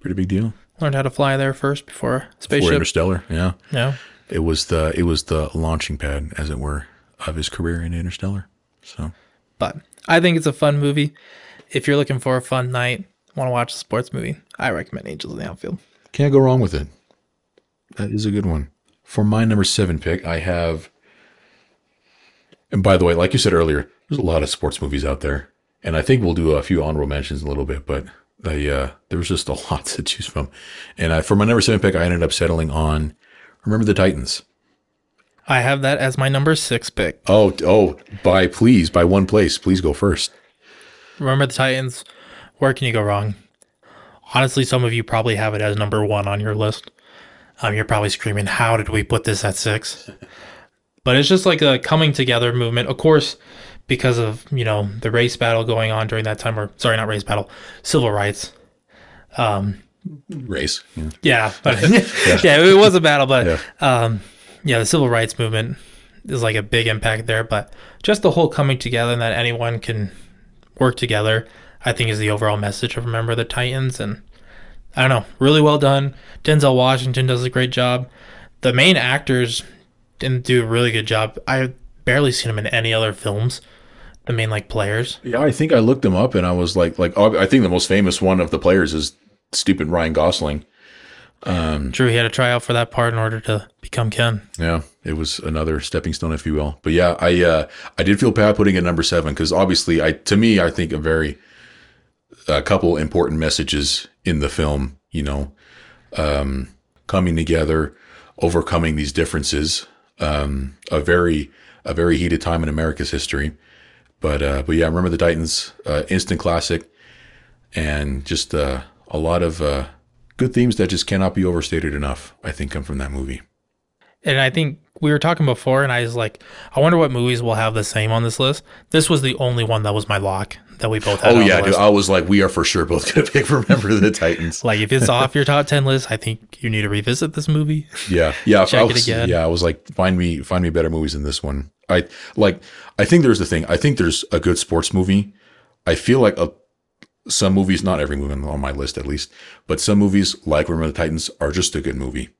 pretty big deal. Learned how to fly there first before For spaceship. Interstellar. Yeah, yeah. it was the it was the launching pad, as it were, of his career in Interstellar. So But I think it's a fun movie. if you're looking for a fun night, want to watch a sports movie, I recommend Angels in the Outfield. Can't go wrong with it. That is a good one. For my number seven pick, I have. And by the way, like you said earlier, there's a lot of sports movies out there, and I think we'll do a few honorable mentions in a little bit. But I, uh, there was just a *laughs* lot to choose from, and I, for my number seven pick, I ended up settling on. Remember the Titans? I have that as my number six pick. Oh, oh, by please, by one place, please go first. Remember the Titans? Where can you go wrong? Honestly, some of you probably have it as number one on your list. Um, you're probably screaming, "How did we put this at six? *laughs* But it's just like a coming together movement. Of course, because of you know the race battle going on during that time, or sorry, not race battle, civil rights. Race. Yeah. Yeah, but *laughs* *laughs* yeah. it was a battle, but Yeah. um, yeah, the civil rights movement is like a big impact there. But just the whole coming together and that anyone can work together, I think, is the overall message of Remember the Titans. And I don't know, really well done. Denzel Washington does a great job. The main actors didn't do a really good job. I barely seen them in any other films. The main like players. Yeah, I think I looked them up and I was like, like I think the most famous one of the players is stupid Ryan Gosling. True, he had to try out for that part in order to become Ken. Yeah, it was another stepping stone, if you will. But yeah, I uh, I did feel bad putting it number seven because obviously, I to me, I think a very a couple important messages in the film. You know, um, coming together, overcoming these differences. Um, a very a very heated time in America's history. But uh, but yeah, I remember the Titans, uh, instant classic, and just uh, a lot of uh, good themes that just cannot be overstated enough. I think come from that movie. And I think we were talking before, and I was like, I wonder what movies will have the same on this list. This was the only one that was my lock that we both had. Oh yeah, dude. I was like, we are for sure both gonna pick *laughs* Remember the Titans. Like if it's off your top ten list, I think you need to revisit this movie. Yeah, yeah. Check I it was, again. Yeah, I was like, find me, find me better movies than this one. I like. I think there's the thing. I think there's a good sports movie. I feel like a, some movies, not every movie on my list at least, but some movies like Remember the Titans are just a good movie.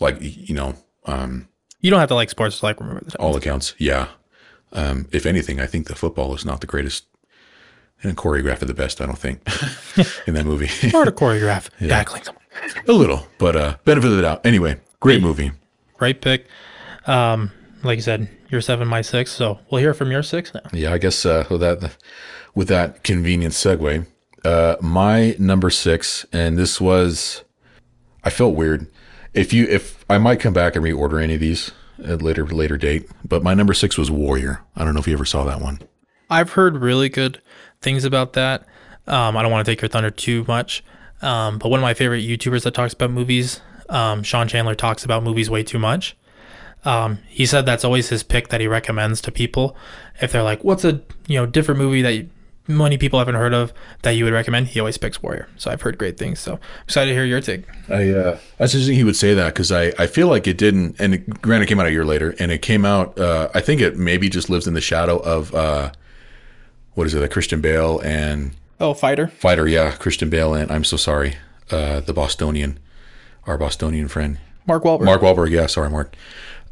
Like you know, um, You don't have to like sports to like remember the time. all accounts, yeah. Um, if anything, I think the football is not the greatest and choreographed at the best. I don't think *laughs* in that movie. Or to choreograph, *laughs* tackling someone. A little, but uh, benefit of the doubt. Anyway, great movie. Great pick. Um, like you said, you're seven, my six. So we'll hear from your six now. Yeah, I guess uh, with that with that convenient segue, uh, my number six, and this was, I felt weird. If you if I might come back and reorder any of these at later later date, but my number six was Warrior. I don't know if you ever saw that one. I've heard really good things about that. Um, I don't want to take your thunder too much, um, but one of my favorite YouTubers that talks about movies, um, Sean Chandler, talks about movies way too much. Um, he said that's always his pick that he recommends to people if they're like, "What's a you know different movie that many people haven't heard of that you would recommend?" He always picks Warrior. So I've heard great things. So I'm excited to hear your take. I uh, I was just thinking he would say that because I, I feel like it didn't, and it, granted, it came out a year later, and it came out. Uh, I think it maybe just lives in the shadow of uh, what is it, a Christian Bale and Oh, fighter. fighter, yeah, Christian Bale and I'm so sorry, uh, the Bostonian, our Bostonian friend, Mark Wahlberg. Mark Wahlberg. Yeah, sorry, Mark,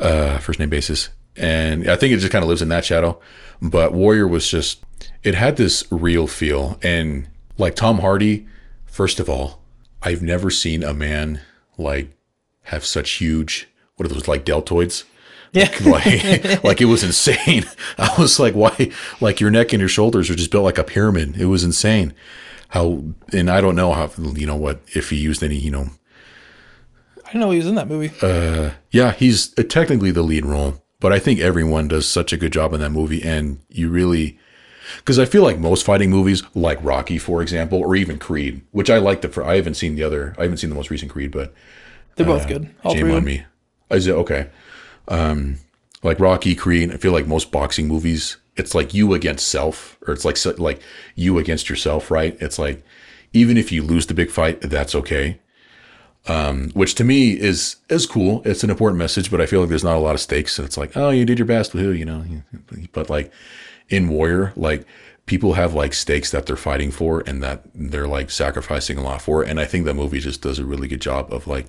uh, first name basis, and I think it just kind of lives in that shadow. But Warrior was just, it had this real feel, and like Tom Hardy. First of all, I've never seen a man like have such huge, what are those like deltoids? Yeah. *laughs* like like it was insane. *laughs* I was like, why? Like your neck and your shoulders are just built like a pyramid. It was insane. How and I don't know how you know what if he used any you know. I didn't know he was in that movie. Uh, Yeah, he's uh, technically the lead role, but I think everyone does such a good job in that movie, and you really. Because I feel like most fighting movies, like Rocky, for example, or even Creed, which I like the. I haven't seen the other. I haven't seen the most recent Creed, but They're both good. All Shame on me. Is it okay? Um, like Rocky, Creed. I feel like most boxing movies, it's like you against self, or it's like like you against yourself, right? It's like even if you lose the big fight, that's okay. Um, which to me is is cool. It's an important message, but I feel like there's not a lot of stakes. And it's like, oh, you did your best, woohoo, you know. But like in Warrior, like people have like stakes that they're fighting for, and that they're like sacrificing a lot for. And I think that movie just does a really good job of like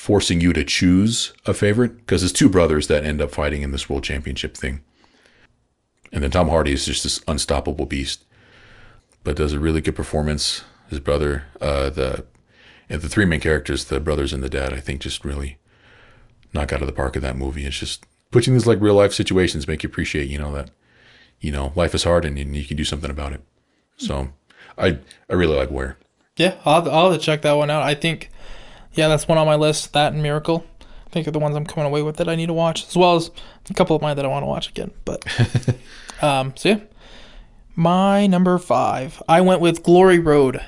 forcing you to choose a favorite because it's two brothers that end up fighting in this world championship thing. And then Tom Hardy is just this unstoppable beast. but does a really good performance. His brother, uh, the and the three main characters, the brothers and the dad, I think just really knock out of the park in that movie. It's just putting these like real life situations make you appreciate, you know, that you know life is hard and, and you can do something about it. So I I really like Where. Yeah, I'll I'll check that one out. I think, yeah, that's one on my list. That and Miracle. I think are the ones I'm coming away with that I need to watch, as well as a couple of mine that I want to watch again. But, *laughs* um, so yeah, my number five, I went with Glory Road.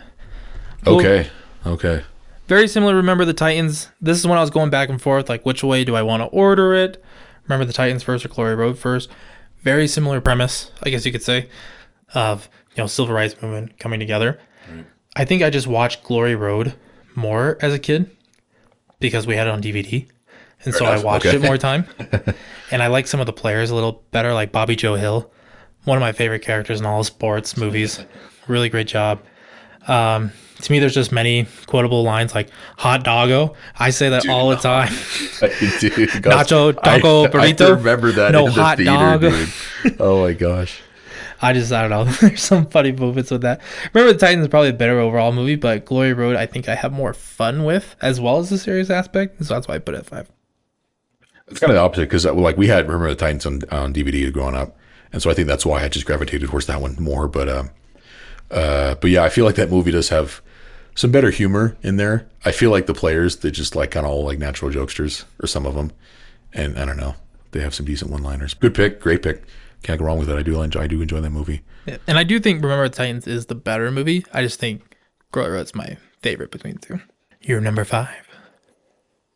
Okay. Okay. Very similar. Remember the Titans. This is when I was going back and forth, like which way do I want to order it? Remember the Titans first or Glory Road first? Very similar premise, I guess you could say, of you know civil rights movement coming together. I think I just watched Glory Road more as a kid because we had it on DVD, and so I watched Okay. it more time. *laughs* and I like some of the players a little better, like Bobby Joe Hill, one of my favorite characters in all sports movies. Really great job. Um, to me, there's just many quotable lines like "hot doggo." I say that all the time. *laughs* Dude, *laughs* Nacho, taco, I, burrito. I remember that No in the hot theater, dog. dude. Oh my gosh. I just I don't know. *laughs* There's some funny moments with that. Remember the Titans is probably a better overall movie, but Glory Road I think I have more fun with as well as the serious aspect. So that's why I put it five. It's kind of the opposite because like we had remember the Titans on, on DVD growing up, and so I think that's why I just gravitated towards that one more. But um, uh, but yeah, I feel like that movie does have some better humor in there. I feel like the players they just like kind of all like natural jokesters or some of them, and I don't know, they have some decent one liners. Good pick, great pick. Can't go wrong with it. I do enjoy. I do enjoy that movie. Yeah. And I do think Remember the Titans is the better movie. I just think Glory Road's my favorite between the two. You're number five.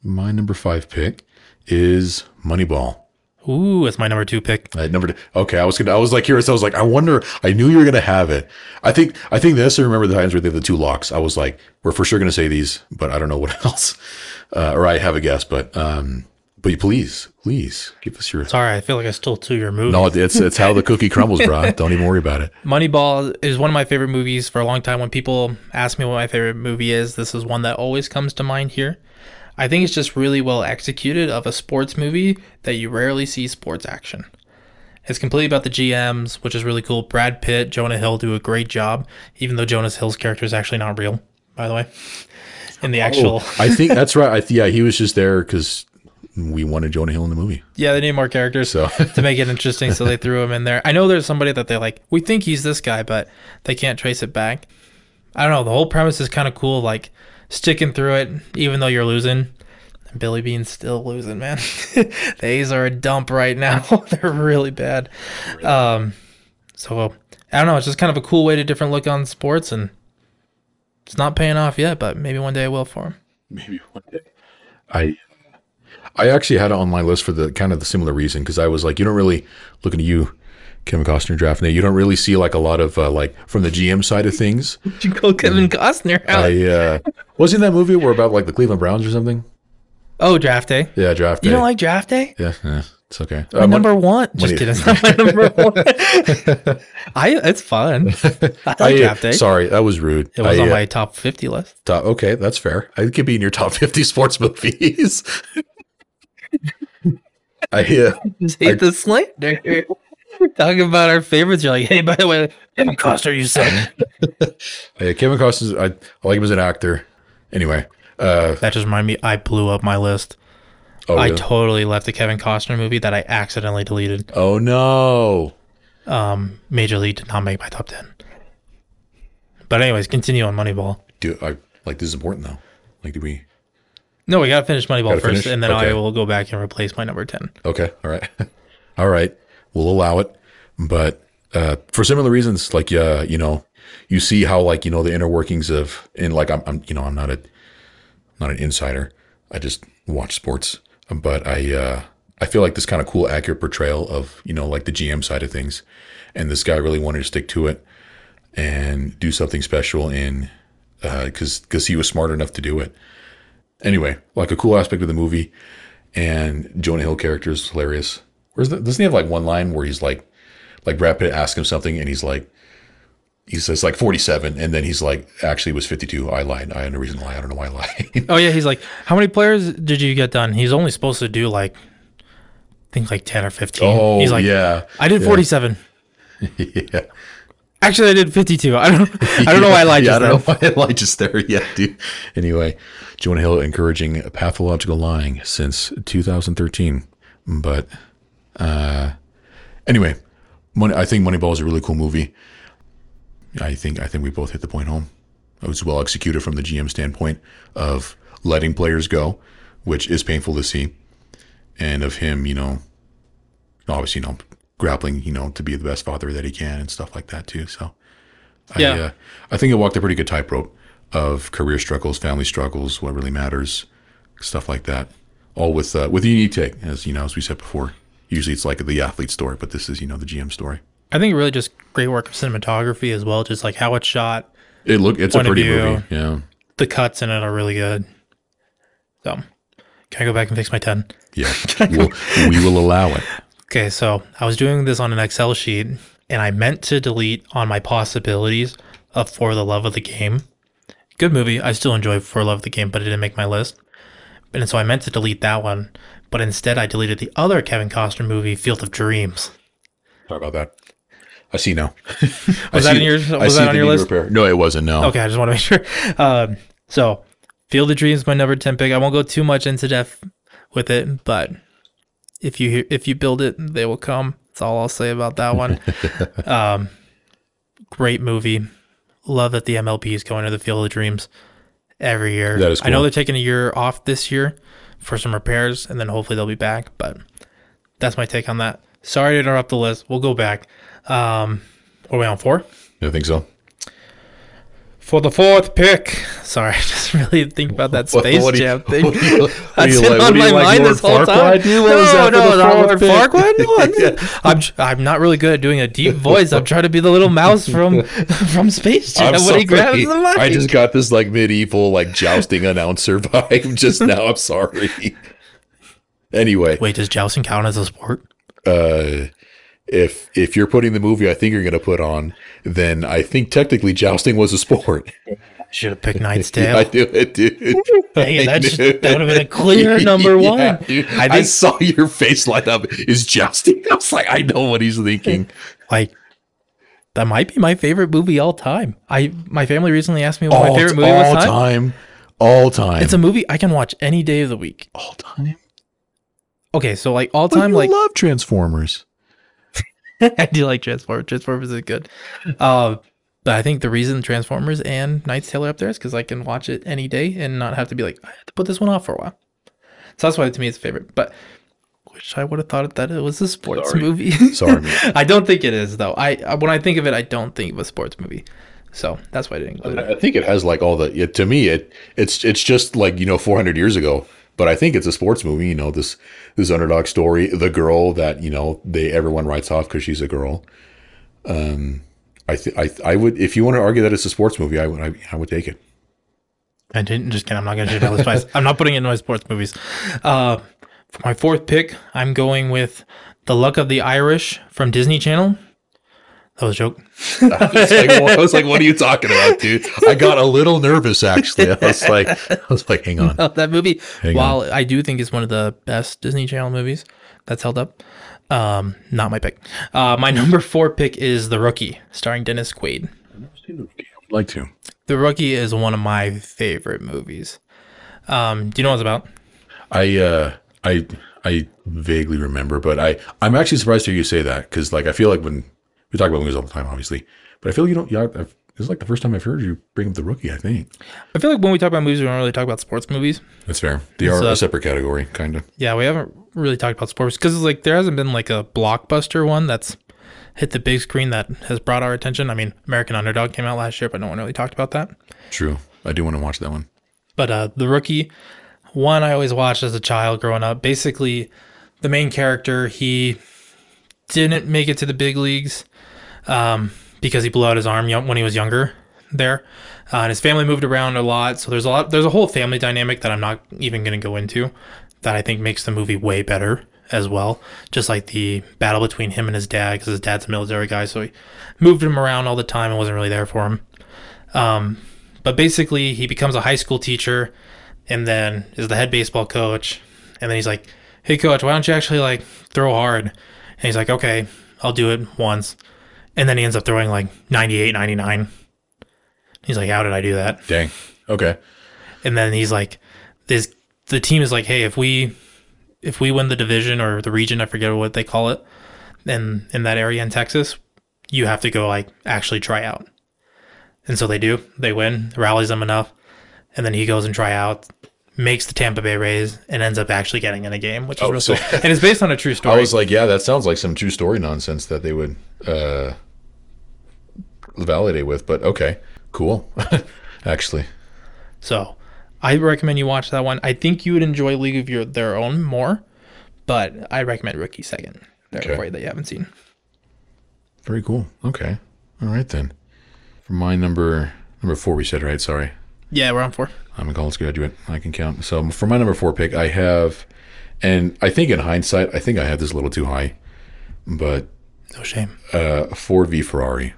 My number five pick is Moneyball. Ooh, it's my number two pick. I never did. Okay, I was gonna. I was like curious. I was like, I wonder. I knew you were gonna have it. I think. I think this. I Remember the Titans where they have the two locks. I was like, we're for sure gonna say these, but I don't know what *laughs* else. Uh, or I have a guess, but um, but please, please give us your. Sorry, I feel like I stole two of your movies. No, it's it's how the cookie crumbles, bro. *laughs* Don't even worry about it. Moneyball is one of my favorite movies for a long time. When people ask me what my favorite movie is, this is one that always comes to mind here. I think it's just really well executed of a sports movie that you rarely see sports action. It's completely about the GMs, which is really cool. Brad Pitt, Jonah Hill do a great job, even though Jonah Hill's character is actually not real, by the way. *laughs* In the oh, actual, I think that's right. I, th- yeah, he was just there because we wanted Jonah Hill in the movie. yeah, they need more characters So *laughs* to make it interesting, so they threw him in there. I know there's somebody that they like. We think he's this guy, but they can't trace it back. I don't know. The whole premise is kind of cool, like sticking through it, even though you're losing. And Billy Beane's still losing, man. *laughs* the A's are a dump right now. *laughs* They're really bad. Um, so I don't know. It's just kind of a cool way to different look on sports, and it's not paying off yet, but maybe one day it will for him. maybe one day. I I actually had it on my list for the kind of the similar reason because I was like, you don't really looking at you, Kevin Costner draft day. You don't really see like a lot of uh, like from the GM side of things. *laughs* Did you call Kevin Costner out? I uh, wasn't that movie where about like the Cleveland Browns or something. oh, draft day. Yeah, draft day. You don't like draft day? yeah, yeah, it's okay. My Uh, number one. Just you- kidding. It's not my number one. *laughs* I. It's fun. I like I, draft day. Sorry, that was rude. It was I, on uh, my top fifty list. top, okay, that's fair. It could be in your top fifty *laughs* sports movies. I *laughs* uh, *laughs* Just hate the slander. *laughs* Talking about our favorites, you're like, hey, by the way, Kevin Costner, you said. yeah, Kevin Costner. I, I like him as an actor. Anyway, uh, that just reminded me. I blew up my list. oh, I really? totally left the Kevin Costner movie that I accidentally deleted. oh no. Um, Major League did not make my top ten. But anyways, continue on Moneyball. Do I like this is important though? Like, do we? No, we gotta finish Moneyball Gotta first, finish? and then Okay. I will go back and replace my number ten. Okay, all right, *laughs* all right. We'll allow it, but uh, for similar reasons, like uh, you know, you see how like you know the inner workings of and like I'm, I'm you know I'm not a not an insider. I just watch sports, but I uh, I feel like this kind of cool, accurate portrayal of you know like the GM side of things, and this guy really wanted to stick to it and do something special in because because he was smart enough to do it. Anyway, like a cool aspect of the movie, and Jonah Hill character is hilarious. Where's the, doesn't he have like one line where he's like, like Brad Pitt asks him something and he's like, he says like 47, and then he's like, actually it was 52. I lied. I had no reason to lie. I don't know why I lied. *laughs* Oh yeah, he's like, how many players did you get done? He's only supposed to do like, I think like ten or fifteen. oh, he's like, yeah, I did Yeah. forty-seven. *laughs* yeah. Actually, I did 52. I don't. I don't know why I lied. *laughs* yeah, I don't know why I lied just there. Yeah, dude. Anyway, Jonah Hill encouraging pathological lying since 2013. But uh, anyway, Money, I think Moneyball is a really cool movie. I think I think we both hit the point home. It was well executed from the GM standpoint of letting players go, which is painful to see, and of him, you know, obviously, you know, grappling, you know, to be the best father that he can and stuff like that too. So, Yeah. I, uh, I think it walked a pretty good tightrope of career struggles, family struggles, what really matters, stuff like that. All with uh, with a unique take, as you know, as we said before. Usually, it's like the athlete story, but this is you know the GM story. I think really just great work of cinematography as well. Just like how it's shot, It look it's a pretty view. movie. Yeah, the cuts in it are really good. So, can I go back and fix my 10? yeah. *laughs* we'll, we will allow it. Okay, so I was doing this on an Excel sheet and I meant to delete on my possibilities of For the Love of the Game. Good movie. I still enjoy For Love of the Game, but it didn't make my list. And so I meant to delete that one, but instead I deleted the other Kevin Costner movie, Field of Dreams. Sorry about that. I see now. *laughs* Was that in your- was that on your list? Repair. No, it wasn't. No. Okay, I just want to make *laughs* sure. Um, so, Field of Dreams, my number ten pick. I won't go too much into depth with it, but if you if you build it, they will come. That's all I'll say about that one. *laughs* um, great movie. Love that the MLB is going to the Field of Dreams every year. That is I know they're taking a year off this year for some repairs, and then hopefully they'll be back. But that's my take on that. Sorry to interrupt the list. We'll go back. Um, what are we on four? I think so. For the fourth pick. Sorry, *laughs* just really think about that *laughs* Space what you- Jam *laughs* thing. what you- what do That's been like- on what my like, mind Lord this whole Farquaad, time. No, was that for no, not Lord? Farquaad. No, *laughs* I'm, I'm not really good at doing a deep voice. I'm trying to be the little mouse from from Space Jam when he grabs the mic. I just got this like medieval like jousting announcer vibe just now. I'm sorry. Anyway, Wait, does jousting count as a sport? uh, if if you're putting the movie I think you're going to put on, then I think technically jousting was a sport. Should have picked *laughs* Knight's I Tale. do it, dude. *laughs* I that, just, that would have been a clear *laughs* number Yeah, one. dude. I I, saw your face light up. Is jousting? I was like, I know what he's thinking. like that might be my favorite movie all time. I my family recently asked me what my favorite movie was. all Time. time, all time. It's a movie I can watch any day of the week. all time. Okay, so like all time, like love Transformers. I do like Transformers. Transformers is good. Uh, but I think the reason Transformers and Knight's Tale are up there is because I can watch it any day and not have to be like, I have to put this one off for a while. So that's why to me it's a favorite. But wish I would have thought that it was a sports Sorry. movie. *laughs* Sorry. *laughs* I don't think it is though. I I- when I think of it, I don't think of a sports movie. So that's why I didn't include it. I think it has like all the. It, to me, it it's it's just like you know 400 years ago. But I think it's a sports movie. You know this this underdog story. The girl that you know they everyone writes off because she's a girl. Um, I th- I I would if you want to argue that it's a sports movie, I would I, I would take it. I didn't just kidding. I'm not going to my list twice. I'm not putting it in my sports movies. Uh, for my fourth pick, I'm going with The Luck of the Irish from Disney Channel. That was a joke. *laughs* I was, like, I was like, what are you talking about, dude? I got a little nervous actually. I was like, I was like, hang on. Oh, *laughs* that movie, Hang while I do think is one of the best Disney Channel movies that's held up, um, not my pick. Uh, my *laughs* number four pick is The Rookie, starring Dennis Quaid. I've never seen the rookie. like to. The Rookie is one of my favorite movies. Um, do you know what it's about? I uh I I vaguely remember, but I I'm actually surprised to hear you say that because like I feel like when we talk about movies all the time, obviously, but I feel like you don't. Yeah, I've, this is like the first time I've heard you bring up the rookie. I think I feel like when we talk about movies, we don't really talk about sports movies. that's fair. They are So- a separate category, kind of. Yeah, we haven't really talked about sports because like there hasn't been like a blockbuster one that's hit the big screen that has brought our attention. I mean, American Underdog came out last year, but no one really talked about that. True. I do want to watch that one. But uh, the rookie, one I always watched as a child growing up. Basically, the main character he didn't make it to the big leagues um, because he blew out his arm when he was younger. There, uh, and his family moved around a lot. So there's a lot. There's a whole family dynamic that I'm not even going to go into. That I think makes the movie way better as well. Just like the battle between him and his dad, because his dad's a military guy, so he moved him around all the time and wasn't really there for him. Um, but basically, he becomes a high school teacher, and then is the head baseball coach. And then he's like, "Hey, coach, why don't you actually like throw hard?" And he's like, "Okay, I'll do it once." and then he ends up throwing like 98, 99. He's like, how did I do that? Dang. Okay. And then he's like, this the team is like, hey, if we if we win the division or the region, I forget what they call it, in in that area in Texas, you have to go like actually try out. And so they do. They win, rallies them enough, and then he goes and try out, makes the Tampa Bay Rays, and ends up actually getting in a game, which is Oh, real so- cool. And it's based on a true story. *laughs* I was like, yeah, that sounds like some true story nonsense that they would uh, validate with. But okay, cool. *laughs* Actually, So I recommend you watch that one. I think you would enjoy League of Your Their Own more, but I recommend Rookie second. There Okay. for you that you haven't seen. very cool. Okay, all right then. For my number number four, we said right. Sorry, Yeah, we're on four. I'm a college graduate. I can count. So for my number four pick, I have, and I think in hindsight, I think I had this a little too high, but No shame. uh, Ford v Ferrari.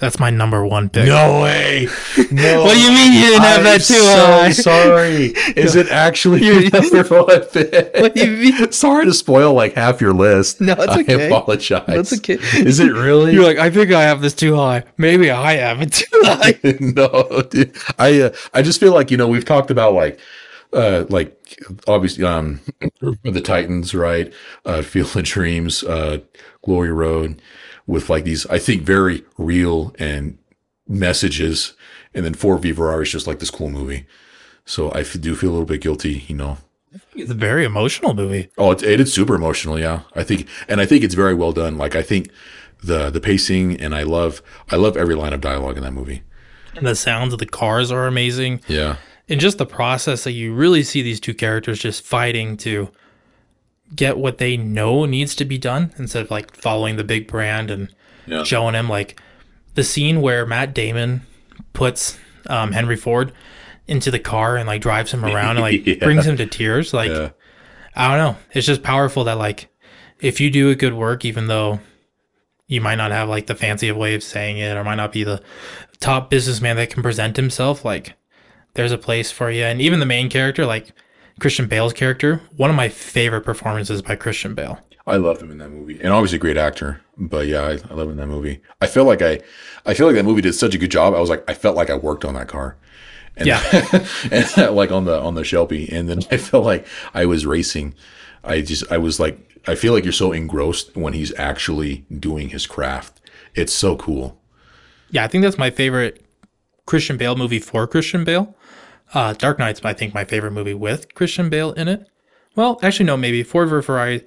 That's my number one pick. No way. No. *laughs* What do you mean you didn't have that too high? *laughs* sorry. *laughs* Is it actually your number one pick? What do you mean? Sorry to spoil like half your list. No, it's okay. I apologize. That's okay. Is it really? You're like, I think I have this too high. Maybe I have it too high. no, dude. I uh, I just feel like you know we've talked about like uh like obviously um *clears throat* the Titans right uh Field of Dreams uh Glory Road with like these I think very real and messages and then Ford v Ferrari is just like this cool movie so I f- do feel a little bit guilty you know It's a very emotional movie. Oh, it, it is super emotional. Yeah, I think, and I think it's very well done. Like I think the the pacing, and I love I love every line of dialogue in that movie. And the sounds of the cars are amazing. Yeah, and just the process that you really see these two characters just fighting to get what they know needs to be done instead of like following the big brand and Yeah. showing him like the scene where Matt Damon puts um, Henry Ford into the car and like drives him around and like *laughs* Yeah. brings him to tears. Like yeah, I don't know, it's just powerful that like if you do a good work, even though you might not have like the fancy way of saying it or might not be the top businessman that can present himself like there's a place for you and even the main character like christian bale's character one of my favorite performances by christian bale I love him in that movie, and obviously a great actor. But yeah, I, I love him in that movie. I feel like I, I feel like that movie did such a good job. I was like, I felt like I worked on that car. And, Yeah. *laughs* and *laughs* like on the on the Shelby, and then I felt like I was racing. I just I was like I feel like you're so engrossed when he's actually doing his craft. It's so cool. yeah i think that's my favorite christian bale movie for christian bale uh, dark knight's i think my favorite movie with christian bale in it. Well actually no maybe ford v ferrari.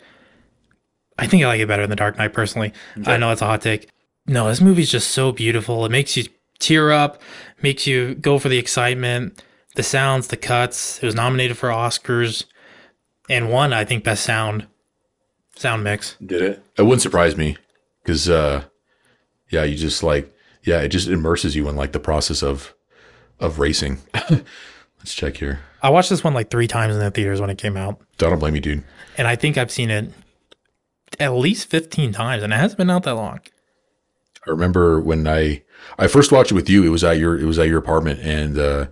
I think i like it better than dark knight personally. I know it's a hot take. No this movie's just so beautiful. It makes you tear up makes you go for the excitement the sounds the cuts. It was nominated for oscars and won i think best sound sound mix. Did it? It wouldn't surprise me because, uh, yeah, you just like, yeah, it just immerses you in like the process of of racing. *laughs* Let's check here. i watched this one like three times in the theaters when it came out Don't blame you, dude. and I think I've seen it at least 15 times, and it hasn't been out that long. I remember when I I first watched it with you. It was at your it was at your apartment, and uh,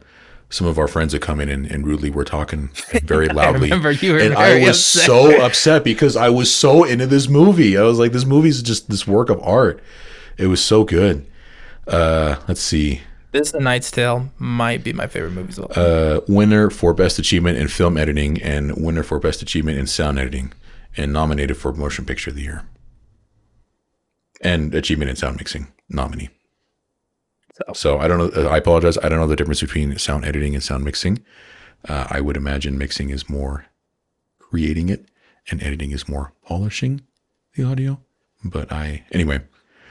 some of our friends had come in and, and rudely were talking very *laughs* loudly. remember you were and I was upset. so upset because I was so into this movie. I was like, this movie's just this work of art. It was so good. Uh, let's see. This and Knight's Tale might be my favorite movies of all. time. uh, winner for best achievement in film editing and winner for best achievement in sound editing and nominated for motion picture of the year. And achievement in sound mixing nominee. So- so i don't know i apologize. I don't know the difference between sound editing and sound mixing. Uh, i would imagine mixing is more creating it and editing is more polishing the audio. But i anyway.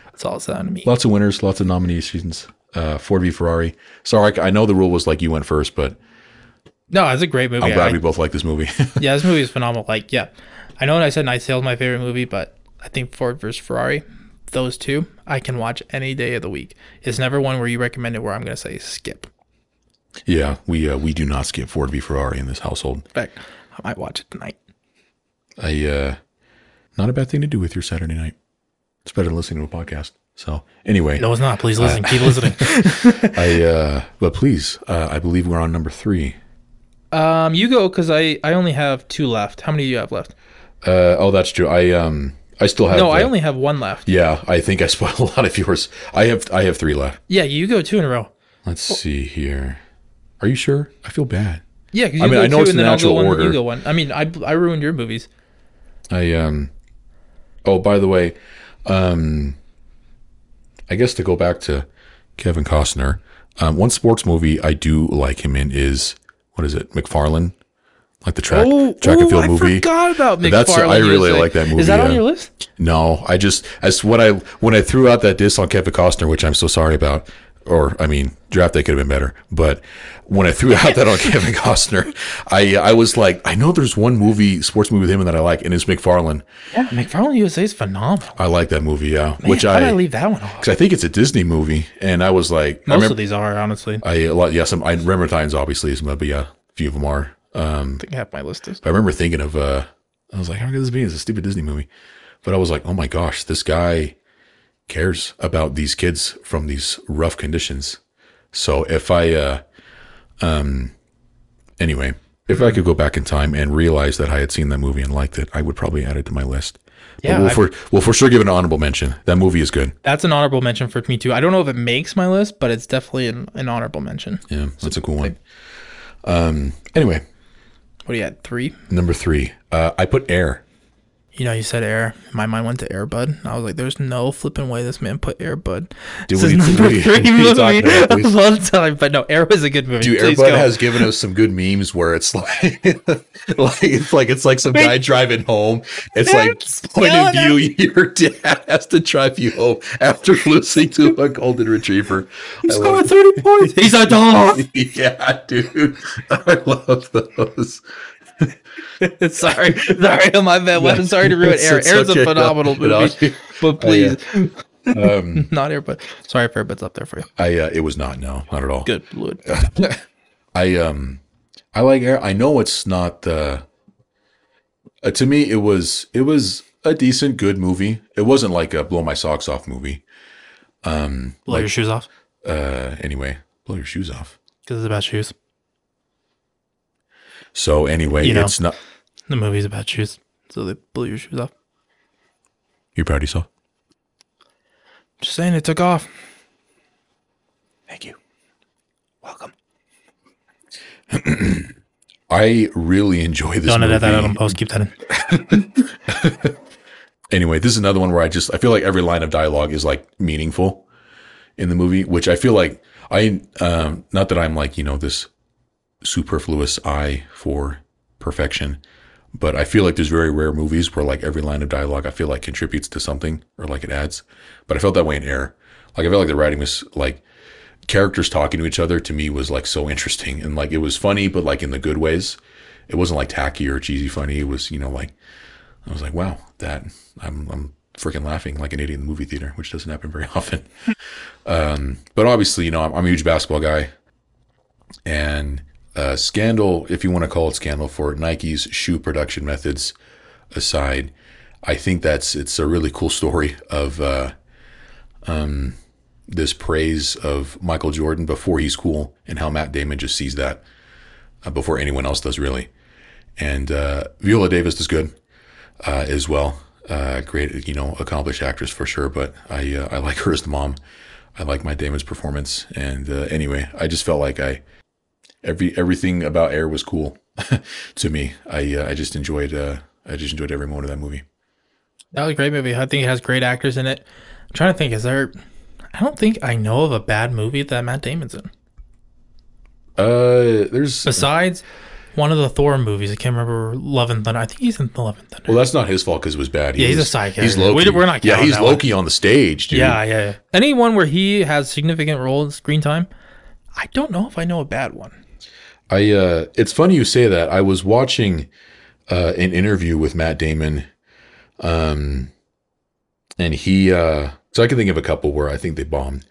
That's all it sounded to me. lots of winners lots of nominations uh, ford v ferrari sorry i know the rule was like you went first but No, it's a great movie. i'm glad I- we both like this movie *laughs* yeah, this movie is phenomenal. Like, yeah, I know I said Knight's Tale is my favorite movie, but I think Ford versus Ferrari, those two, I can watch any day of the week. It's never one where you recommend it where I'm going to say skip. Yeah, we uh, we do not skip Ford v Ferrari in this household. In fact, I might watch it tonight. I uh, not a bad thing to do with your Saturday night. It's better than listening to a podcast. So anyway, No, it's not. Please listen. Keep listening. *laughs* I uh, but please, uh, I believe we're on number three. Um, you go because I I only have two left. How many do you have left? Uh, oh, that's true. I um I still have. No, I uh, only have one left. Yeah, I think I spoiled *laughs* a lot of yours. I have I have three left. Yeah, you go two in a row. Let's see here. Are you sure? I feel bad. Yeah, because I mean, I know two it's in I'll natural go one. order. You go one. I mean, I I ruined your movies. I um. Oh, by the way, um. I guess to go back to Kevin Costner, um, one sports movie I do like him in is what is it? McFarland, like the track track and field Oh, I movie. forgot about McFarland. That's- I really USA. like that movie, Is that on yeah. your list? No, I just as when I when I threw out that diss on Kevin Costner, which I'm so sorry about, or I mean, draft day could have been better. But when I threw out that on *laughs* Kevin Costner, I I was like, I know there's one movie, sports movie with him that I like, and it's McFarland. Yeah, McFarland USA is phenomenal. I like that movie, yeah. which Man, did I I leave that one off? because I think it's a Disney movie, and I was like, I Most remember, of these are honestly. I a lot, yeah, some I remember times obviously, but yeah, a few of them are. Um, think I have my list. Is. I remember thinking of, uh, I was like, how could this be? It's a stupid Disney movie. But I was like, oh my gosh, this guy cares about these kids from these rough conditions. So if I, uh, um, anyway, if I could go back in time and realize that I had seen that movie and liked it, I would probably add it to my list. But Yeah, we'll I- for we'll for sure give it an honorable mention. That movie is good. That's an honorable mention for me too. I don't know if it makes my list, but it's definitely an, an honorable mention. Yeah, that's a cool one. Um, anyway, What do you at? Three? number three, uh, I put Air. You know, you said air. My mind went to Airbud. I was like, "There's no flipping way this man put Airbud." Dude, This is number *laughs* you- three movie about, of all time. But no, Air was a good movie. Dude, Airbud go. has given us some good memes where it's *laughs* like, like it's like it's like some guy driving home. It's like point of view, your dad has to drive you home after *laughs* losing to a golden retriever. I love- thirty points. He's a dog. yeah, dude, I love those. *laughs* sorry, sorry, my bad. I'm sorry to ruin *laughs* It's- Air. it's Air's okay. a phenomenal No, movie, but please, Um, *laughs* not Airbud. Sorry if Airbud's up there for you. I uh, it was not no, not at all. Good, Lord. I um I like air. I know it's not the uh, to me it was it was a decent good movie. It wasn't like a blow my socks off movie. Um Blow your shoes off uh anyway, blow your shoes off. because it's about shoes. So anyway, You know. it's not The movie's about shoes, so they blow your shoes off. you proud of yourself? Just saying, it took off. Thank you. Welcome. *clears throat* I really enjoy this Don't movie. edit that out on post. Keep that in. *laughs* anyway, this is another one where I just I feel like every line of dialogue is like meaningful in the movie, which I feel like I um not that I'm like, you know, this superfluous eye for perfection, but I feel like there's very rare movies where like every line of dialogue I feel like contributes to something or like it adds. But I felt that way in Air. Like I felt like the writing was like characters talking to each other to me was like so interesting and like it was funny but like in the good ways. It wasn't like tacky or cheesy funny. It was, you know, like I was like, wow, that I'm I'm freaking laughing like an idiot in the movie theater, which doesn't happen very *laughs* often. um, but obviously, you know, I'm, I'm a huge basketball guy, and uh, scandal, if you want to call it scandal, for Nike's shoe production methods aside, I think that's it's a really cool story of uh, um, this praise of Michael Jordan before he's cool, and how Matt Damon just sees that uh, before anyone else does, really. And uh, Viola Davis is good uh, as well. Uh, great, you know, accomplished actress for sure. But I I like her as the mom. I like Matt Damon's performance. And anyway, I just felt like I every everything about Air was cool *laughs* to me. I uh, I just enjoyed uh, I just enjoyed every moment of that movie. That was a great movie. I think it has great actors in it. I'm trying to think. Is there? I don't think I know of a bad movie that Matt Damon's in. Uh, there's Besides one of the Thor movies, I can't remember Love and Thunder. I think he's in Love and Thunder. well, that's not his fault because it was bad. He Yeah, he's a side He's. Loki. We- we're not Yeah, he's that one. Loki on the stage, dude. yeah, yeah, yeah. Anyone where he has significant role in screen time, I don't know if I know a bad one. I uh it's funny you say that. I was watching uh an interview with Matt Damon um and he uh so I can think of a couple where I think they bombed.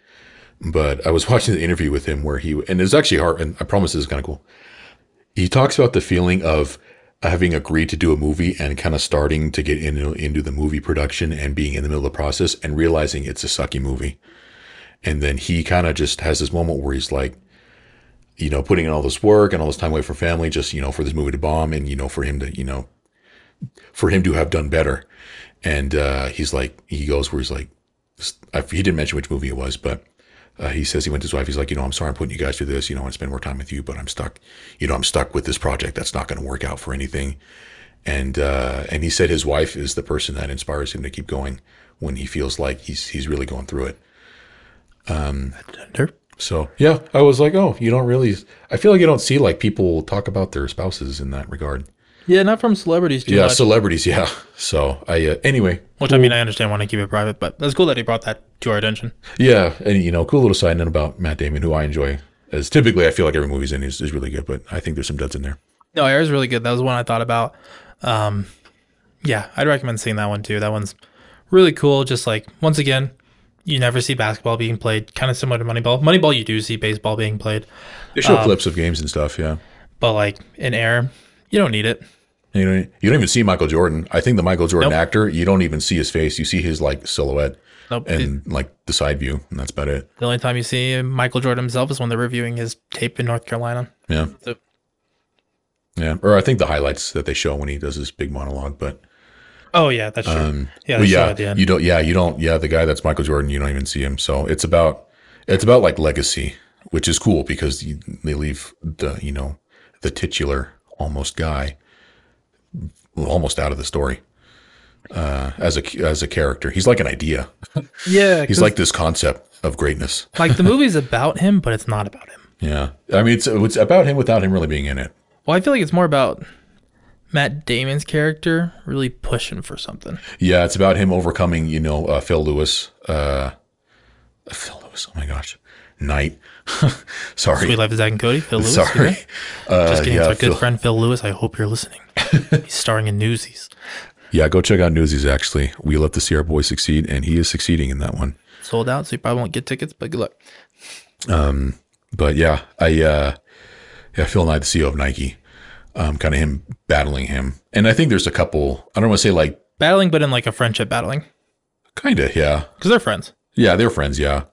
But I was *laughs* watching the interview with him where he and it's actually hard and I promise this is kind of cool. He talks about the feeling of having agreed to do a movie and kind of starting to get into into the movie production and being in the middle of the process and realizing it's a sucky movie. And then he kind of just has this moment where he's like you know, putting in all this work and all this time away from family, just, you know, for this movie to bomb and, you know, for him to, you know, for him to have done better. and uh, he's like, he goes where he's like, he didn't mention which movie it was, but uh, he says he went to his wife. He's like, you know, I'm sorry I'm putting you guys through this. You know, I want to spend more time with you, but I'm stuck. You know, I'm stuck with this project that's not going to work out for anything. And uh, and he said his wife is the person that inspires him to keep going when he feels like he's he's really going through it. Tender. So yeah, I was like, oh, you don't really. I feel like you don't see like people talk about their spouses in that regard. Yeah, not from celebrities too Yeah, much. celebrities. Yeah. So I uh, anyway, Which I mean, I understand wanting to keep it private, but that's cool that he brought that to our attention. yeah, and you know, cool little side note about Matt Damon, who I enjoy. As typically, I feel like every movie's in is, is really good, but I think there's some duds in there. No, Air is really good. That was one I thought about. Um, yeah, I'd recommend seeing that one too. That one's really cool. Just like once again, you never see basketball being played. Kind of similar to Moneyball. Moneyball, you do see baseball being played, They show um, clips of games and stuff. Yeah. but like in Air, you don't need it. You know, you don't even see Michael Jordan. I think the Michael Jordan Nope. actor, you don't even see his face. You see his like silhouette Nope. and like the side view, and that's about it. the only time you see Michael Jordan himself is when they're reviewing his tape in North Carolina. Yeah. So, Yeah. Or I think the highlights that they show when he does his big monologue, but oh yeah, that's true. yeah, Well, Um, yeah, at the end. you don't. Yeah, you don't. Yeah, the guy that's Michael Jordan, you don't even see him. So it's about it's about like legacy, which is cool because you, they leave the you know the titular almost guy almost out of the story uh, as a as a character. He's like an idea. *laughs* yeah, He's like this concept of greatness. like the *laughs* movie's about him, but it's not about him. Yeah, I mean it's it's about him without him really being in it. Well, I feel like it's more about Matt Damon's character really pushing for something. Yeah, it's about him overcoming, you know, uh, Phil Lewis. Uh, Phil Lewis. Oh my gosh, Knight. *laughs* Sorry, Suite Life of Zack and Cody, Phil Lewis. sorry. Uh, Just kidding. yeah, it's our good Phil- friend Phil Lewis. I hope you're listening. *laughs* He's starring in Newsies. Yeah, go check out Newsies. Actually, we love to see our boy succeed, and he is succeeding in that one. Sold out, so you probably won't get tickets, but good luck. But yeah, I uh, yeah, Phil Knight, the CEO of Nike, um, kind of him battling him, and I think there's a couple. I don't want to say like Battling, but in like a friendship battling, kind of, yeah, because they're friends. yeah, they're friends. Yeah,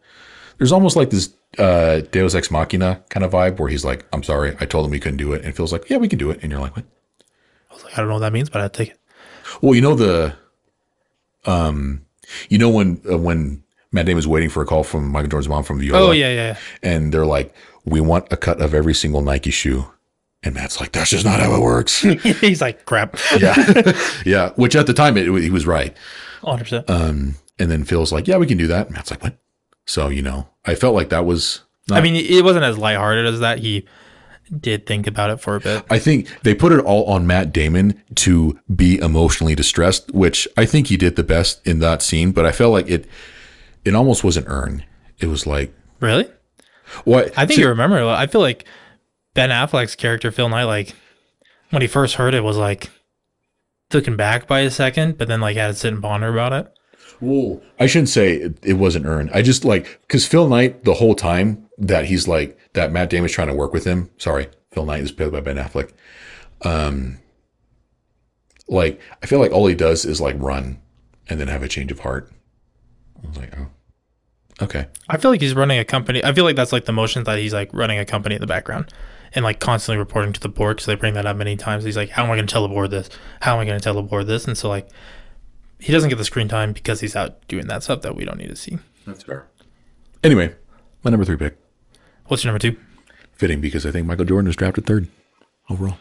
there's almost like this uh, Deus Ex Machina kind of vibe where he's like, "I'm sorry, I told him we couldn't do it," and Phil's like, "Yeah, we can do it," and you're like, "What?" I was like, I don't know what that means, but I'd take it. Well, you know the, um, you know when uh, when Matt Damon was waiting for a call from Michael Jordan's mom from Viola. Oh yeah, yeah. and they're like, "We want a cut of every single Nike shoe," and Matt's like, "That's just not how it works." *laughs* He's like, crap. yeah, *laughs* yeah. Which at the time it, he was right. 100%. Um, and then Phil's like, "Yeah, we can do that." Matt's like, "What?" So you know, I felt like that was. Not, I mean, it wasn't as lighthearted as that. He did think about it for a bit. I think they put it all on Matt Damon to be emotionally distressed, which I think he did the best in that scene. But I felt like it, it almost wasn't earned. It was like, Really? what? I think you remember. I feel like Ben Affleck's character, Phil Knight, like when he first heard it, was like taken back by a second, but then like had to sit and ponder about it. Well, I shouldn't say it, it wasn't earned. I just like because Phil Knight the whole time that he's like that Matt Damon's trying to work with him. Sorry, Phil Knight is played by Ben Affleck. Um, like I feel like all he does is like run and then have a change of heart. I was like, oh, okay. I feel like he's running a company. I feel like that's like the motion that he's like running a company in the background and like constantly reporting to the board because they bring that up many times. He's like, how am I going to tell the board this? How am I going to tell the board this? And so like he doesn't get the screen time because he's out doing that stuff that we don't need to see. That's fair. Anyway, my number three pick What's your number two? fitting because I think Michael Jordan was drafted third overall.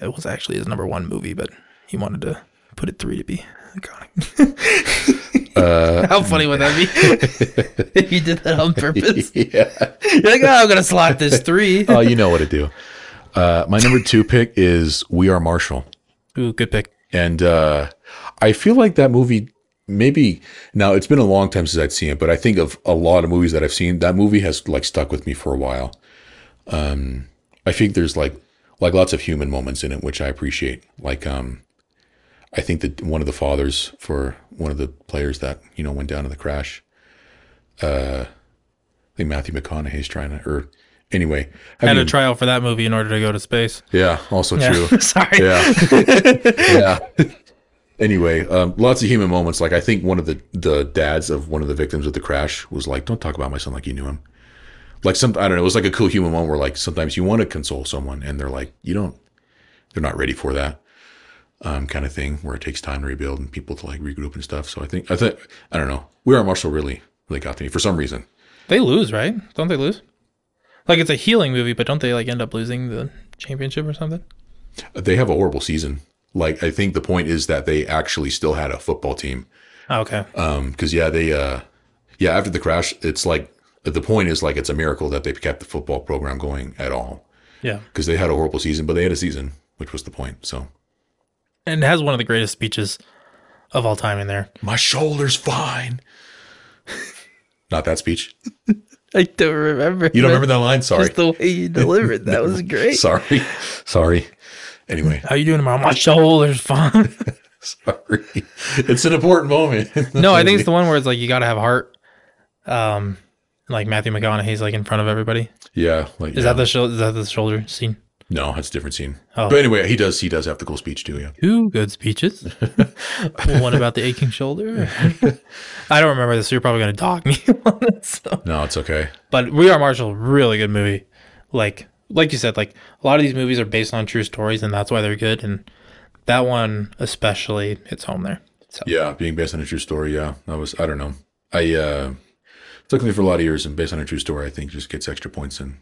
It was actually his number one movie, but he wanted to put it three to be iconic. *laughs* Uh, How funny would that be? *laughs* if you did that on purpose. *laughs* yeah. You're like, oh, I'm gonna slot this three. *laughs* Oh, you know what to do. Uh, my number two pick is We Are Marshall. Ooh, good pick. And uh, I feel like that movie, maybe now it's been a long time since I'd seen it, but I think of a lot of movies that I've seen. That movie has like stuck with me for a while. Um, I think there's like like lots of human moments in it, which I appreciate. Like, um, I think that one of the fathers for one of the players that you know went down in the crash. Uh, I think Matthew McConaughey's trying to, or anyway, I Had having- a trial for that movie in order to go to space. yeah, also Yeah. true. *laughs* Sorry. Yeah. *laughs* yeah. Anyway, um, lots of human moments. Like I think one of the the dads of one of the victims of the crash was like, "Don't talk about my son like you knew him." Like some, I don't know. It was like a cool human moment where like sometimes you want to console someone and they're like, you don't, they're not ready for that. Um, kind of thing where it takes time to rebuild and people to like regroup and stuff. So I think I think I don't know. We Are Marshall really really got to me for some reason. They lose, right? Don't they lose? Like it's a healing movie, but don't they like end up losing the championship or something? They have a horrible season. Like I think the point is that they actually still had a football team. Oh, okay. Um, because yeah, they uh, yeah after the crash, it's like the point is like it's a miracle that they kept the football program going at all Yeah. because they had a horrible season, but they had a season, which was the point. So And has one of the greatest speeches of all time in there. my shoulder's fine. Not that speech. *laughs* I don't remember. You don't remember that line? Sorry. Just the way you delivered that was *laughs* great. Sorry. Sorry. Anyway, How you doing tomorrow? My shoulder's fine. *laughs* sorry. It's an important moment. no, I think it's the one where it's like you gotta have heart. Um, like Matthew McConaughey's like in front of everybody. yeah. Like Is yeah. that the shou- is that the shoulder scene? No? That's a different scene. Oh. But anyway, he does. He does have the cool speech too. Yeah. Two good speeches. *laughs* one about the aching shoulder. I don't remember this. So you're probably gonna dog me *laughs* on this. So. No, it's okay. But We Are Marshall, really good movie. Like like you said, like a lot of these movies are based on true stories, and that's why they're good. And that one especially hits home there. So Yeah, being based on a true story. Yeah, that was. I don't know. I uh, took me for a lot of years, and based on a true story, I think just gets extra points, and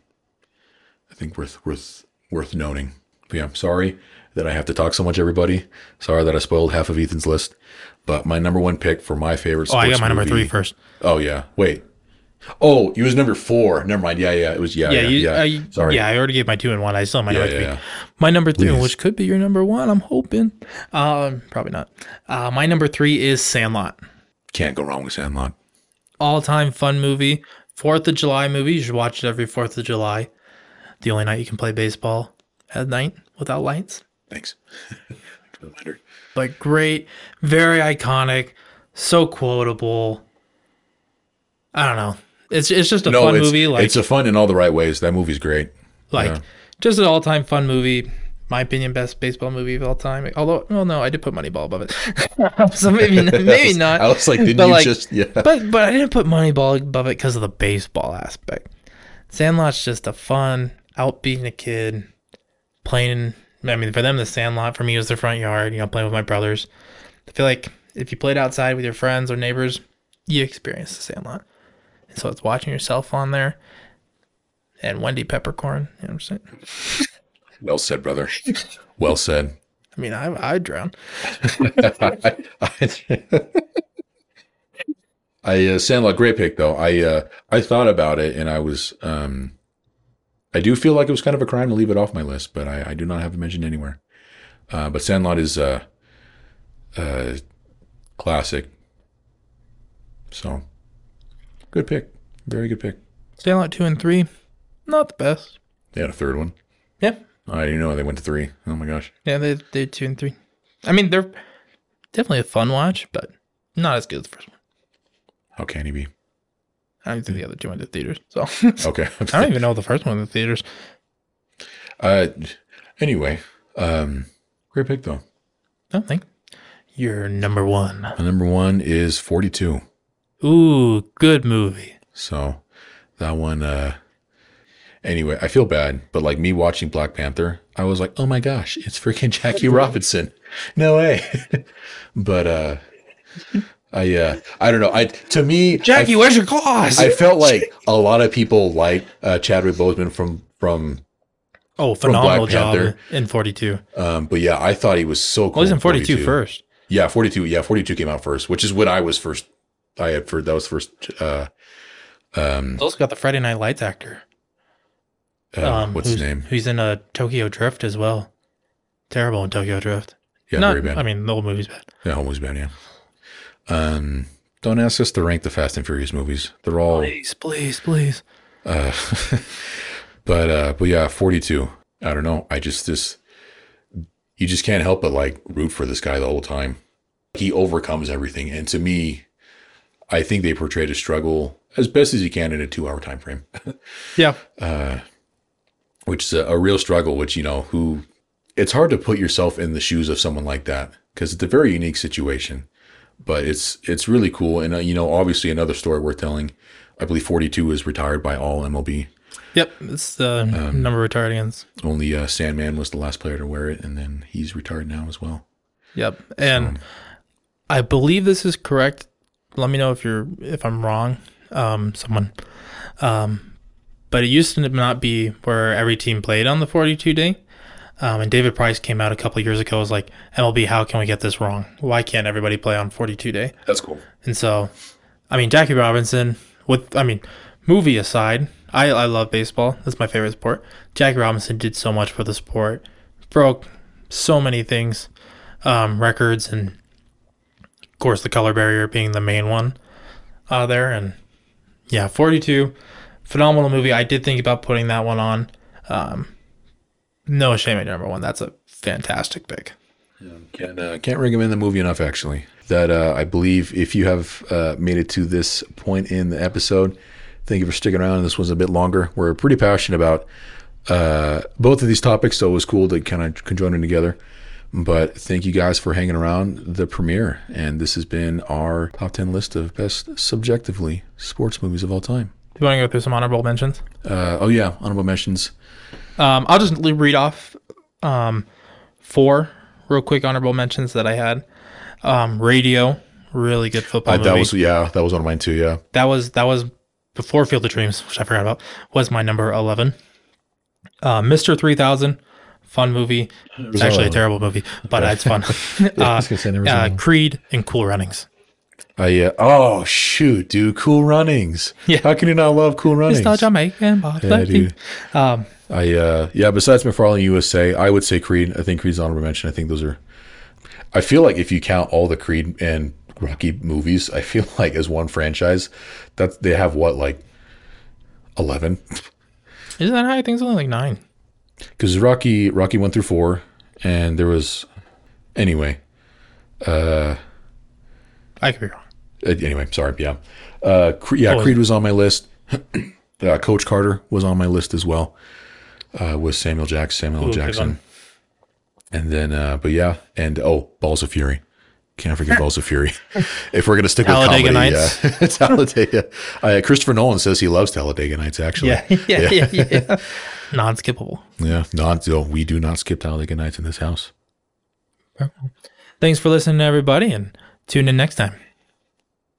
I think worth worth worth noting. But yeah, I'm sorry that I have to talk so much, everybody. Sorry that I spoiled half of Ethan's list. But my number one pick for my favorite. Oh, I got my number movie- three first. Oh yeah, wait. Oh, you was number four. Never mind. Yeah, yeah. It was yeah, Yeah, yeah. you, yeah. I, Sorry. Yeah, I already gave my two and one. I still have my yeah, number yeah, three. My number three, Please. which could be your number one, I'm hoping. Um, probably not. Uh, my number three is Sandlot. Can't go wrong with Sandlot. All time fun movie. Fourth of July movie. You should watch it every Fourth of July. The only night you can play baseball at night without lights. Thanks. *laughs* Reminder. But great, very iconic, so quotable. I don't know. It's it's just a No, fun movie. Like it's a fun in all the right ways. That movie's great. like yeah. just an all time fun movie. My opinion, best baseball movie of all time. Although, well, no, I did put Moneyball above it, *laughs* so maybe *laughs* maybe not. I was like, didn't you like, just yeah? but but I didn't put Moneyball above it because of the baseball aspect. Sandlot's just a fun out being a kid, playing. I mean, for them, the Sandlot for me was the front yard. You know, playing with my brothers. I feel like if you played outside with your friends or neighbors, you experienced the Sandlot. And so it's watching yourself on there. And Wendy Peppercorn, you know what I'm saying? *laughs* Well said, brother. Well said. I mean, I I'd drown. I, *laughs* I uh, Sandlot, great pick though. I uh, I thought about it and I was um, I do feel like it was kind of a crime to leave it off my list, but I, I do not have it mentioned anywhere. Uh, but Sandlot is a, uh, classic. So good pick, very good pick. Sandlot two and three, not the best. They had a third one. Yeah, I didn't know they went to three. Oh my gosh. yeah, they they two and three. I mean, they're definitely a fun watch, but not as good as the first one. How can he be? I don't even think the other two went to theaters. So *laughs* Okay. *laughs* I don't even know the first one in the theaters. Uh, anyway, um, great pick though. I don't think. You're number one. My number one is 42. Ooh, good movie. So that one, uh, anyway, I feel bad, but like me watching Black Panther, I was like, oh my gosh, it's freaking *laughs* Jackie Robinson. No way. but, uh, I, uh, I don't know. I, to me, Jackie, I, where's your claws? I felt *laughs* like a lot of people like, uh, Chadwick Boseman from, from, oh, phenomenal Black job Panther. in 42. um, but yeah, I thought he was so cool. Well, he's in 42 42. first. Yeah, 42. Yeah, 42 came out first, which is when I was first. I had for that was first. Uh, um, He's also got the Friday Night Lights actor. uh, Um, what's his name? He's in a Tokyo Drift as well. Terrible in Tokyo Drift. Yeah, Not, very bad. I mean, the whole movie's bad. yeah, almost bad. Yeah. Um, don't ask us to rank the Fast and Furious movies. They're all. Please, please, please. Uh, *laughs* but uh, but yeah, 42. I don't know. I just this. You just can't help but like root for this guy the whole time. He overcomes everything, and to me, I think they portrayed a struggle as best as you can in a two-hour time frame. *laughs* Yeah. Uh, which is a, a real struggle which you know who it's hard to put yourself in the shoes of someone like that because it's a very unique situation but it's it's really cool and uh, you know obviously another story worth telling i believe 42 is retired by all mlb Yep. It's the Um, number retired against. only uh, sandman was the last player to wear it and then he's retired now as well Yep. And I believe this is correct. Let me know if you're if I'm wrong. Um, someone. Um, but it used to not be where every team played on the 42 day. Um, and David Price came out a couple years ago was like, MLB, how can we get this wrong? Why can't everybody play on 42 day? That's cool. And so, I mean, Jackie Robinson, with, I mean, movie aside, I, I love baseball. That's my favorite sport. Jackie Robinson did so much for the sport, broke so many things, um, records, and of course, the color barrier being the main one uh, there. And yeah, 42, phenomenal movie. I did think about putting that one on. Um, no shame at number one. That's a fantastic pick. Can't uh, can't recommend the movie enough. Actually, that uh, I believe if you have uh, made it to this point in the episode, thank you for sticking around. This was a bit longer. We're pretty passionate about uh, both of these topics, so it was cool to kind of conjoin them together. But thank you guys for hanging around the premiere, and this has been our top ten list of best subjectively sports movies of all time. Do you want to go through some honorable mentions? Uh, oh yeah, honorable mentions. Um, I'll just read off um, four real quick honorable mentions that I had. Um, Radio, really good football Uh, movie. that was yeah, that was one of mine too. Yeah, that was that was before Field of Dreams, which I forgot about, was my number eleven. Uh, Mister Three Thousand, fun movie. It's actually a terrible movie, but it's fun. *laughs* uh, was gonna say there was uh. Creed and Cool Runnings. I uh, oh shoot, dude, Cool Runnings. Yeah. how can you not love Cool Runnings? It's not Jamaican, but Yeah, dude. um, I uh yeah, besides McFarland USA, I would say Creed. I think Creed's honorable mention. I think those are I feel like if you count all the Creed and Rocky movies, I feel *laughs* like as one franchise, that they have what, like eleven? isn't that high? I think it's only like nine. Because Rocky Rocky one through four, and there was anyway. I could be wrong. Uh, anyway, sorry. Yeah, uh, Cre- yeah. Creed was on my list. *clears throat* uh, Coach Carter was on my list as well. Uh, with Samuel Jackson, Samuel Ooh, Jackson, and then, uh, but yeah, and oh, Balls of Fury. Can't forget Balls of Fury. *laughs* If we're gonna stick with comedy, Nights. yeah, *laughs* Talladega. Uh, Christopher Nolan says he loves Talladega Nights. Actually, Yeah, *laughs* yeah, yeah, yeah. Non-skippable. yeah. Not, no, we do not skip Talladega Nights in this house. Thanks for listening, everybody, and tune in next time.